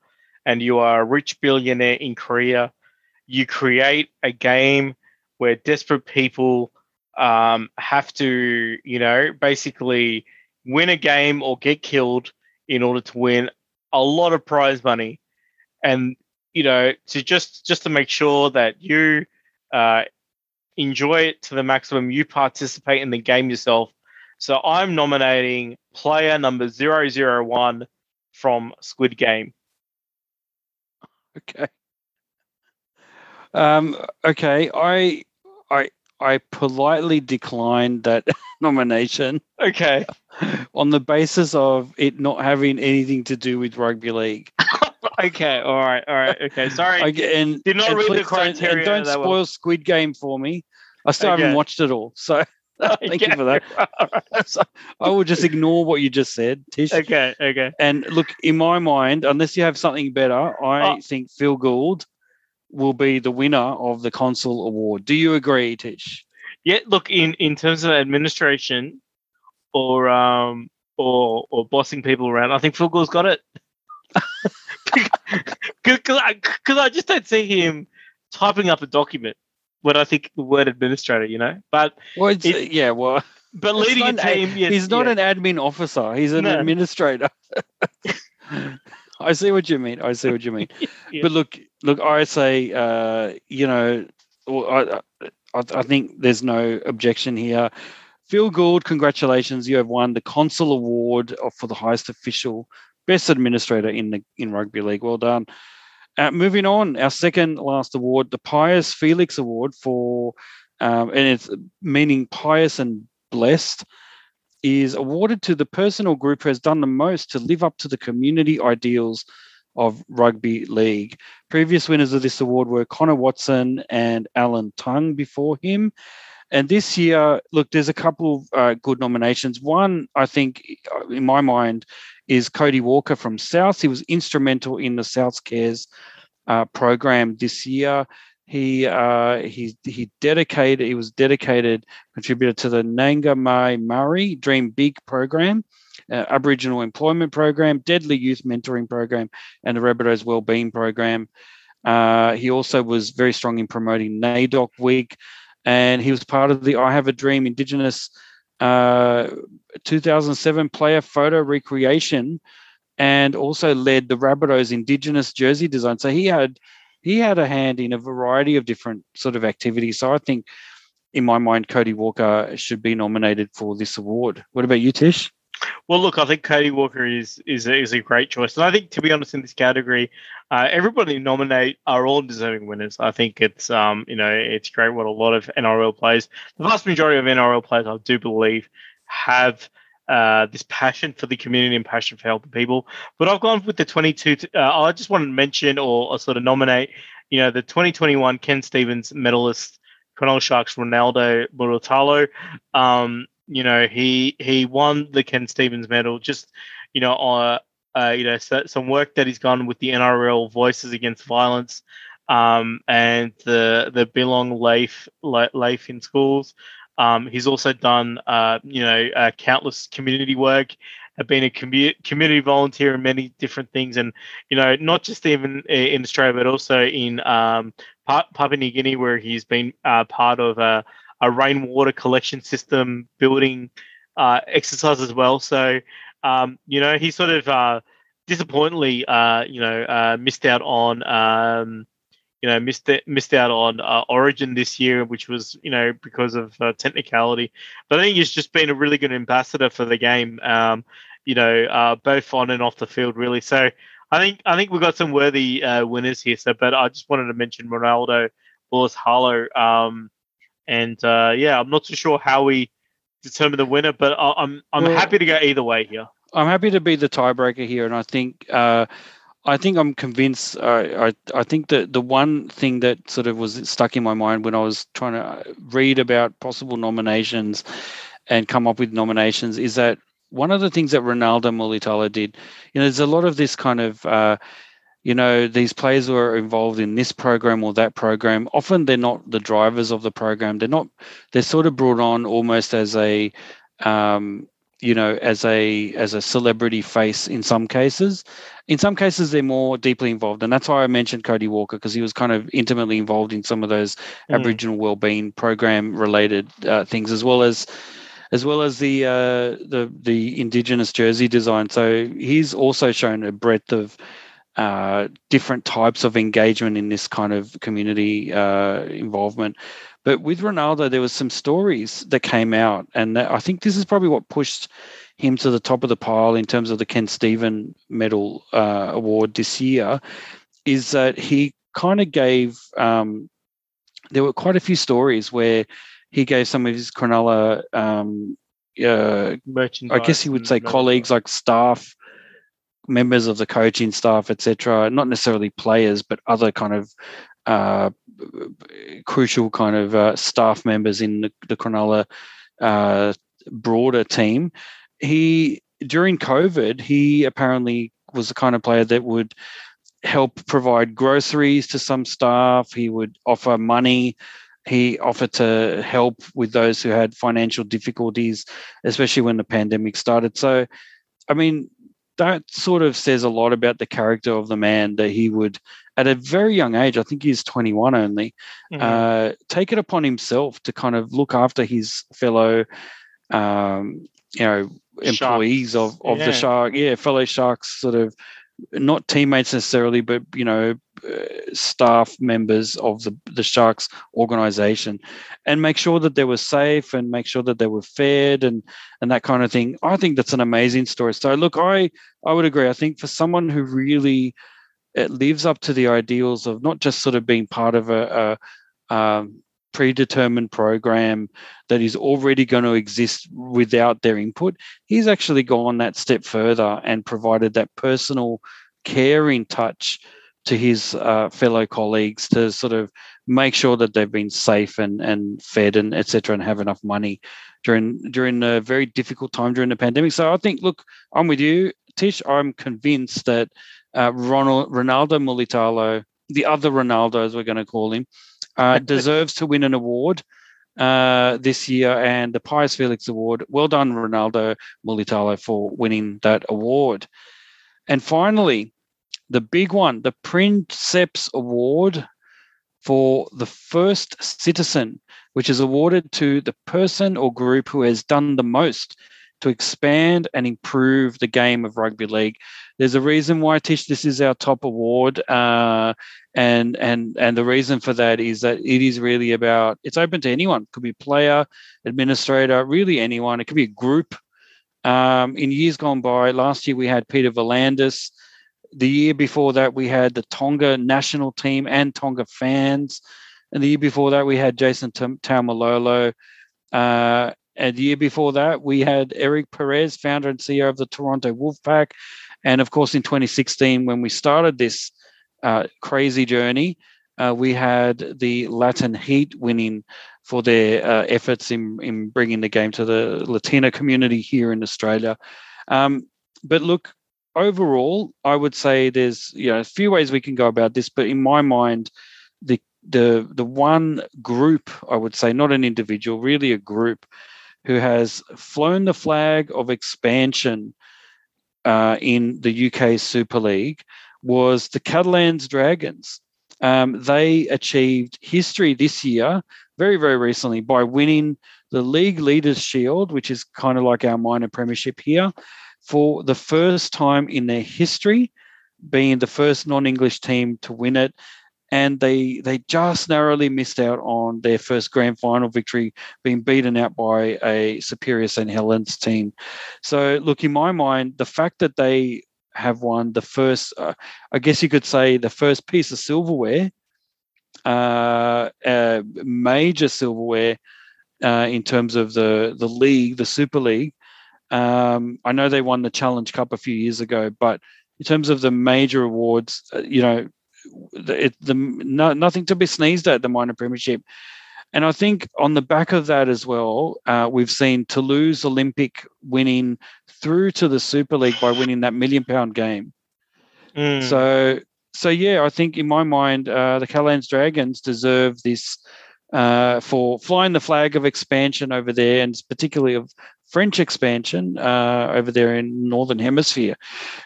and you are a rich billionaire in Korea? You create a game where desperate people um, have to, you know, basically win a game or get killed in order to win a lot of prize money, and you know, to just just to make sure that you uh, enjoy it to the maximum, you participate in the game yourself. So I'm nominating player number 001 from Squid Game.
Okay. Um, okay, I I I politely declined that [LAUGHS] nomination.
Okay. [LAUGHS]
On the basis of it not having anything to do with rugby league. [LAUGHS]
okay. All right. All right. Okay. Sorry. I,
and did not and read the criteria. Don't, and don't spoil Squid Game for me. I still okay. haven't watched it all. So [LAUGHS] [LAUGHS] thank you for that. [LAUGHS] so I will just ignore what you just said, Tish.
Okay. Okay.
And look, in my mind, unless you have something better, I oh. think Phil Gould will be the winner of the Consul Award. Do you agree, Tish?
Yeah, look in in terms of administration or um or or bossing people around, I think Phil Gould's got it. Because I, I just don't see him typing up a document when I think the word administrator, you know. But
Well,
It-
yeah, well, [LAUGHS]
but leading a- team, yes,
he's not
yeah.
an admin officer. He's an
No.
administrator. [LAUGHS] [LAUGHS] I see what you mean. I see what you mean.
Yeah.
But look, look, I say, uh, you know, I, I, I think there's no objection here. Phil Gould, congratulations! You have won the Consul Award for the highest official, best administrator in the in rugby league. Well done. Uh, moving on, our second last award, the Pius Felix Award for, um, and it's meaning pious and blessed, is awarded to the person or group who has done the most to live up to the community ideals of rugby league. Previous winners of this award were Connor Watson and Alan Tongue before him. And this year, look, there's a couple of uh, good nominations. One, I think, uh, in my mind, is Cody Walker from South. He was instrumental in the Souths Cares uh, program this year. He uh, he he dedicated. He was dedicated contributor to the Nanga Mai Marri Dream Big program, uh, Aboriginal Employment Program, Deadly Youth Mentoring Program, and the Rabbitohs Wellbeing Program. Uh, he also was very strong in promoting NAIDOC Week, and he was part of the I Have a Dream Indigenous uh, 2007 player photo recreation, and also led the Rabbitohs Indigenous jersey design. So he had he had a hand in a variety of different sort of activities. So I think, in my mind, Cody Walker should be nominated for this award. What about you, Tish?
Well, look, I think Cody Walker is is is a great choice, and I think to be honest, in this category, uh, everybody nominate are all deserving winners. I think it's um you know it's great what a lot of NRL players, the vast majority of NRL players, I do believe, have uh, this passion for the community and passion for helping people. But I've gone with the 22. t- Uh, I just want to mention or, or sort of nominate, you know, the 2021 Ken Stephens medalist, Cronulla Sharks Ronaldo Mulitalo. Um, you know, he he won the Ken Stephens medal just, you know, uh, uh, you know, so, some work that he's done with the NRL Voices Against Violence, um, and the the Belong Life Life in schools. Um, he's also done, uh, you know, uh, countless community work, have been a commu- community volunteer in many different things, and you know, not just even in Australia, but also in um, Pa- Papua New Guinea, where he's been uh, part of a, a rainwater collection system building uh, exercise as well. So, um, you know, he sort of uh, disappointingly, uh, you know, uh, missed out on. Um, you know, missed missed out on uh, Origin this year, which was you know because of uh, technicality. But I think he's just been a really good ambassador for the game. Um, you know, both on and off the field, really. So I think I think we've got some worthy winners here. So, but I just wanted to mention Ronaldo, Mulitalo, um, and uh, yeah, I'm not too sure how we determine the winner, but I, I'm I'm
Well-
happy to go either way here.
I'm happy to be the tiebreaker here, and I think uh, I think I'm convinced. Uh, I I think that the one thing that sort of was stuck in my mind when I was trying to read about possible nominations and come up with nominations is that one of the things that Ronaldo Mulitalo did. You know, there's a lot of this kind of. Uh, you know, these players who are involved in this program or that program, often they're not the drivers of the program. They're not, they're sort of brought on almost as a, um, you know as a as a celebrity face in some cases in some cases they're more deeply involved and that's why i mentioned cody walker because he was kind of intimately involved in some of those
Mm.
aboriginal wellbeing program related uh, things as well as as well as the uh, the the indigenous jersey design so he's also shown a breadth of uh, different types of engagement in this kind of community uh, involvement but with Ronaldo, there was some stories that came out, and that, I think this is probably what pushed him to the top of the pile in terms of the Ken Stephen Medal uh, Award this year. Is that he kind of gave? Um, there were quite a few stories where he gave some of his Cronulla, um, uh, I guess you would say colleagues, like staff, members of the coaching staff, etc. Not necessarily players, but other kind of uh, crucial kind of uh, staff members in the, the Cronulla uh, broader team. He during COVID, he apparently was the kind of player that would help provide groceries to some staff. He would offer money. He offered to help with those who had financial difficulties, especially when the pandemic started. So, I mean, that sort of says a lot about the character of the man that he would, at a very young age, I think he's 21 only, mm-hmm. uh, take it upon himself to kind of look after his fellow, um, you know, employees Sharks. of, of yeah. the shark, yeah, fellow sharks, sort of not teammates necessarily, but you know, uh, staff members of the the Sharks organization, and make sure that they were safe and make sure that they were fed and and that kind of thing. I think that's an amazing story. So look, I I would agree. I think for someone who really it lives up to the ideals of not just sort of being part of a, a um, predetermined program that is already going to exist without their input. He's actually gone that step further and provided that personal caring touch to his uh, fellow colleagues to sort of make sure that they've been safe and, and fed and etc and have enough money during during a very difficult time during the pandemic. So I think, look, I'm with you, Tish. I'm convinced that uh, Ronald Ronaldo Mulitalo, the other Ronaldo as we're going to call him, uh, [LAUGHS] deserves to win an award uh, this year and the Pius Felix Award. Well done, Ronaldo Mulitalo, for winning that award. And finally, the big one, the Princeps Award for the first citizen, which is awarded to the person or group who has done the most to expand and improve the game of rugby league. There's a reason why Tish, this is our top award, uh, and and and the reason for that is that it is really about it's open to anyone. It could be player, administrator, really anyone. It could be a group. Um, in years gone by, last year we had Peter V'landys. The year before that, we had the Tonga national team and Tonga fans. And the year before that, we had Jason Taumalolo. Uh, and the year before that, we had Eric Perez, founder and CEO of the Toronto Wolfpack. And of course, in 2016, when we started this uh, crazy journey, uh, we had the Latin Heat winning for their uh, efforts in, in bringing the game to the Latino community here in Australia. Um, but look, overall, I would say there's you know a few ways we can go about this, but in my mind, the the the one group I would say, not an individual, really a group who has flown the flag of expansion uh, in the UK Super League was the Catalans Dragons. Um, they achieved history this year, very, very recently, by winning the League Leaders Shield, which is kind of like our minor premiership here, for the first time in their history, being the first non English team to win it and they they just narrowly missed out on their first grand final victory, being beaten out by a superior St Helens team. So, look, in my mind, the fact that they have won the first, uh, I guess you could say, the first piece of silverware, uh, uh, major silverware uh, in terms of the the league, the Super League. Um, I know they won the Challenge Cup a few years ago, but in terms of the major awards, uh, you know, it, the no, nothing to be sneezed at the minor premiership. And I think on the back of that as well, uh, we've seen Toulouse Olympic winning through to the Super League by winning that million pound game. Mm. So, so yeah, I think in my mind, uh, the Catalans Dragons deserve this uh, for flying the flag of expansion over there, and particularly of French expansion uh, over there in Northern Hemisphere.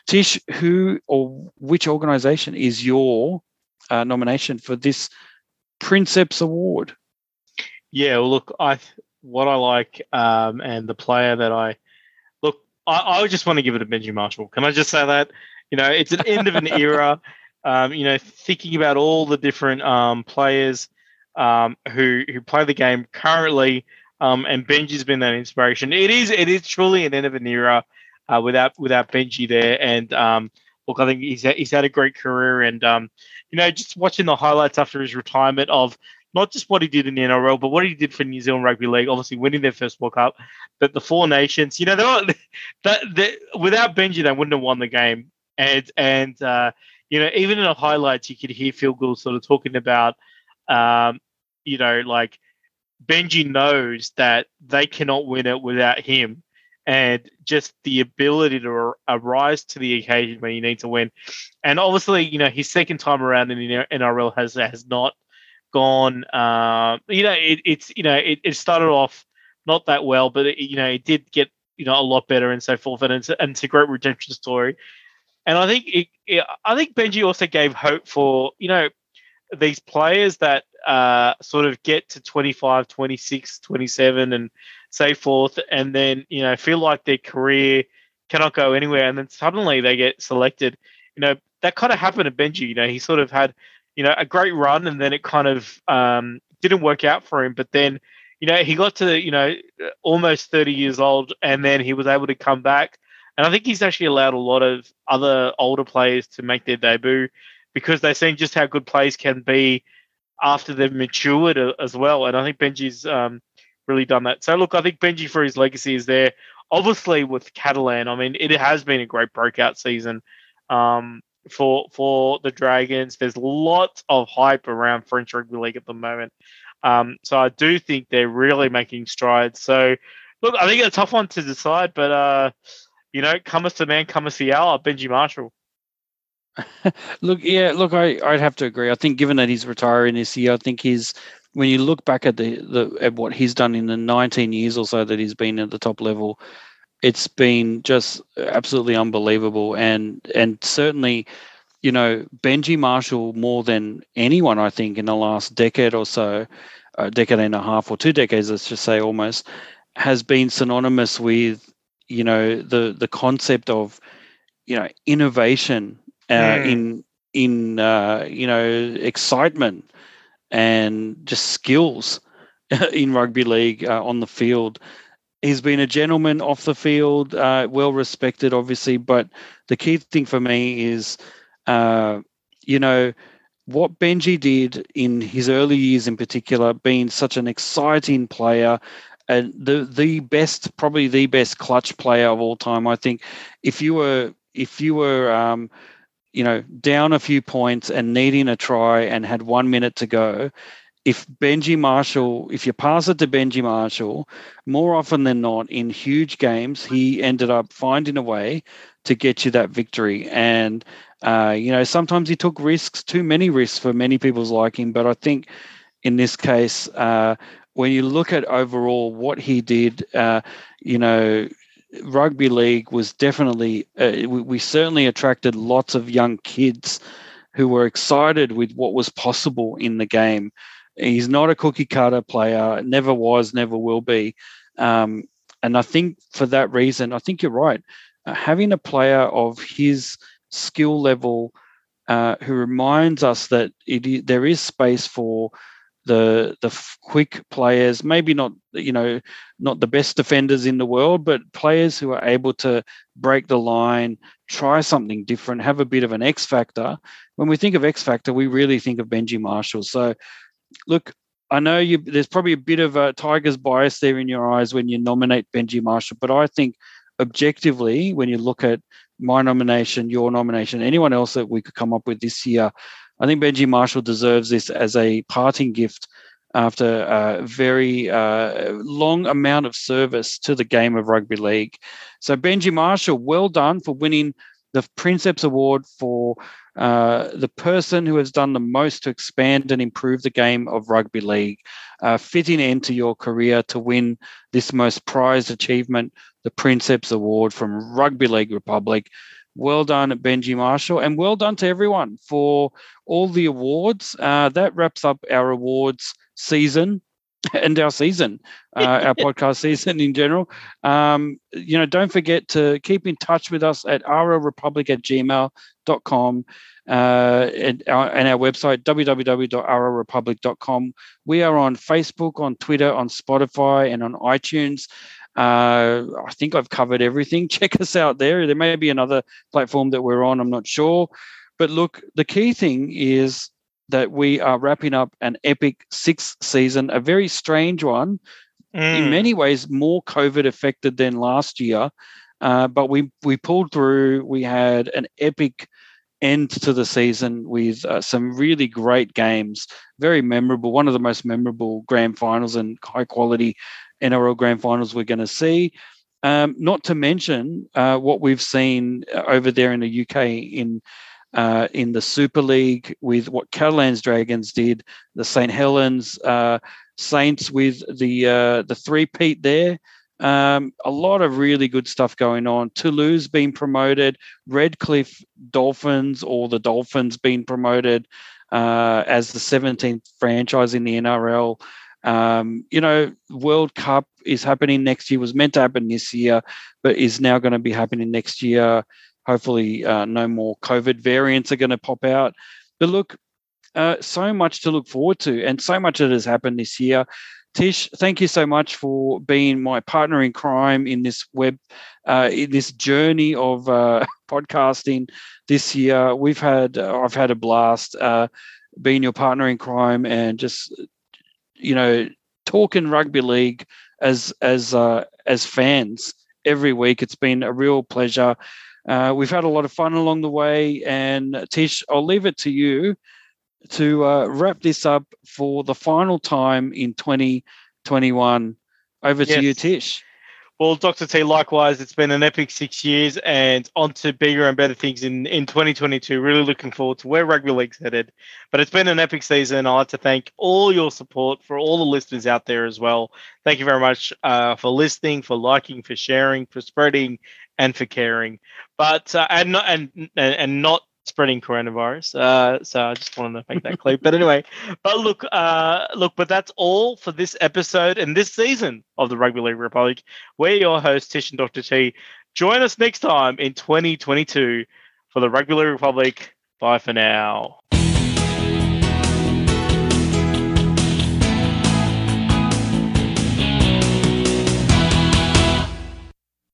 Tish, who or which organization is your uh, nomination for this Princeps Award?
Yeah, well, look, I what I like um, and the player that I look, I, I just want to give it to Benji Marshall. Can I just say that? You know, it's an end of an [LAUGHS] era. Um, you know, thinking about all the different um, players um, who who play the game currently um, and Benji's been that inspiration. It is it is truly an end of an era uh, without without Benji there. And um, look, I think he's he's had a great career. And um, you know, just watching the highlights after his retirement of not just what he did in the NRL, but what he did for New Zealand Rugby League. Obviously, winning their first World Cup, but the Four Nations. You know, they're not, [LAUGHS] that, without Benji, they wouldn't have won the game. And and uh, you know, even in the highlights, you could hear Phil Gould sort of talking about, um, you know, like Benji knows that they cannot win it without him. and just the ability to arise to the occasion when you need to win. And obviously, you know, his second time around in the NRL has has not gone. Uh, you know, it, it's you know, it, it started off not that well, but it, you know, it did get you know a lot better and so forth, and it's, and it's a great redemption story. And I think it, I think Benji also gave hope for you know these players that uh, sort of get to 25, 26, 27 and so forth, and then, you know, feel like their career cannot go anywhere. And then suddenly they get selected. You know, that kind of happened to Benji. You know, he sort of had, you know, a great run and then it kind of um, didn't work out for him. But then, you know, he got to, you know, almost 30 years old and then he was able to come back. And I think he's actually allowed a lot of other older players to make their debut because they've seen just how good players can be after they've matured as well. And I think Benji's um, really done that. So look, I think Benji for his legacy is there. Obviously, with Catalan, I mean, it has been a great breakout season um, for for the Dragons. There's lots of hype around French rugby league at the moment. Um, so I do think they're really making strides. So look, I think it's a tough one to decide, but uh, you know, come as the man, come as the hour, Benji Marshall.
Look, yeah, look, I I'd have to agree. I think given that he's retiring this year, I think he's when you look back at the, the at what he's done in the 19 years or so that he's been at the top level, it's been just absolutely unbelievable. And and certainly, you know, Benji Marshall more than anyone, I think, in the last decade or so, a decade and a half or two decades, let's just say almost, has been synonymous with you know the the concept of you know innovation uh, mm. in in uh, you know excitement and just skills [LAUGHS] in rugby league uh, on the field. He's been a gentleman off the field, uh, well respected, obviously. But the key thing for me is, uh, you know, what Benji did in his early years, in particular, being such an exciting player, and the the best, probably the best clutch player of all time. I think if you were if you were um, you know, down a few points and needing a try and had one minute to go, if Benji Marshall, if you pass it to Benji Marshall, more often than not in huge games, he ended up finding a way to get you that victory. And, uh, you know, sometimes he took risks, too many risks for many people's liking. But I think in this case, uh, when you look at overall what he did, uh, you know, rugby league was definitely uh, we, we, certainly attracted lots of young kids who were excited with what was possible in the game. He's not a cookie cutter player, never was, never will be. Um, and I think for that reason, I think you're right. Uh, having a player of his skill level uh, who reminds us that it, there is space for the the quick players, maybe not you know not the best defenders in the world, but players who are able to break the line, try something different, have a bit of an X factor. When we think of X factor, we really think of Benji Marshall. So, look, I know you. There's probably a bit of a Tigers bias there in your eyes when you nominate Benji Marshall, but I think objectively, when you look at my nomination, your nomination, anyone else that we could come up with this year, I think Benji Marshall deserves this as a parting gift after a very uh, long amount of service to the game of rugby league. So, Benji Marshall, well done for winning the Princeps Award for uh, the person who has done the most to expand and improve the game of rugby league. Uh, fitting end to your career to win this most prized achievement, the Princeps Award from Rugby League Republic. Well done, Benji Marshall, and well done to everyone for all the awards. Uh, that wraps up our awards season [LAUGHS] and our season, uh, our [LAUGHS] podcast season in general. Um, you know, don't forget to keep in touch with us at rlrepublic at gmail.com uh, and, our, and our website, www.rlrepublic.com. We are on Facebook, on Twitter, on Spotify, and on iTunes. Uh, I think I've covered everything. [LAUGHS] Check us out there. There may be another platform that we're on. I'm not sure. But look, the key thing is that we are wrapping up an epic sixth season, a very strange one, mm. in many ways more COVID affected than last year. Uh, but we we pulled through. We had an epic end to the season with uh, some really great games, very memorable. One of the most memorable grand finals and high quality NRL grand finals we're going to see. Um, not to mention uh, what we've seen uh, over there in the UK in uh, in the Super League with what Catalans Dragons did, the St Helens uh, Saints with the uh, the three peat there. Um, a lot of really good stuff going on. Toulouse being promoted, Redcliffe Dolphins or the Dolphins being promoted uh, as the 17th franchise in the NRL. Um, you know, World Cup is happening next year. Was meant to happen this year, but is now going to be happening next year. Hopefully, uh, no more COVID variants are going to pop out. But look, uh, so much to look forward to, and so much that has happened this year. Tish, thank you so much for being my partner in crime in this web, uh, in this journey of uh, [LAUGHS] podcasting this year. We've had, uh, I've had a blast uh, being your partner in crime and just you know, talking rugby league as as uh, as fans every week. It's been a real pleasure. Uh, we've had a lot of fun along the way, and Tish, I'll leave it to you to uh, wrap this up for the final time in 2021. Over yes. to you, Tish.
Well, Dr. T, likewise, it's been an epic six years and on to bigger and better things in, in 2022. Really looking forward to where rugby league's headed. But it's been an epic season. I'd like to thank all your support for all the listeners out there as well. Thank you very much uh, for listening, for liking, for sharing, for spreading, and for caring. But uh, and not and and not spreading coronavirus. Uh, so I just wanted to make that clear. but anyway, but look, uh, look, but that's all for this episode and this season of the Rugby League Republic. We're your hosts, Tish and Dr. T. Join us next time in 2022 for the Rugby League Republic. Bye for now.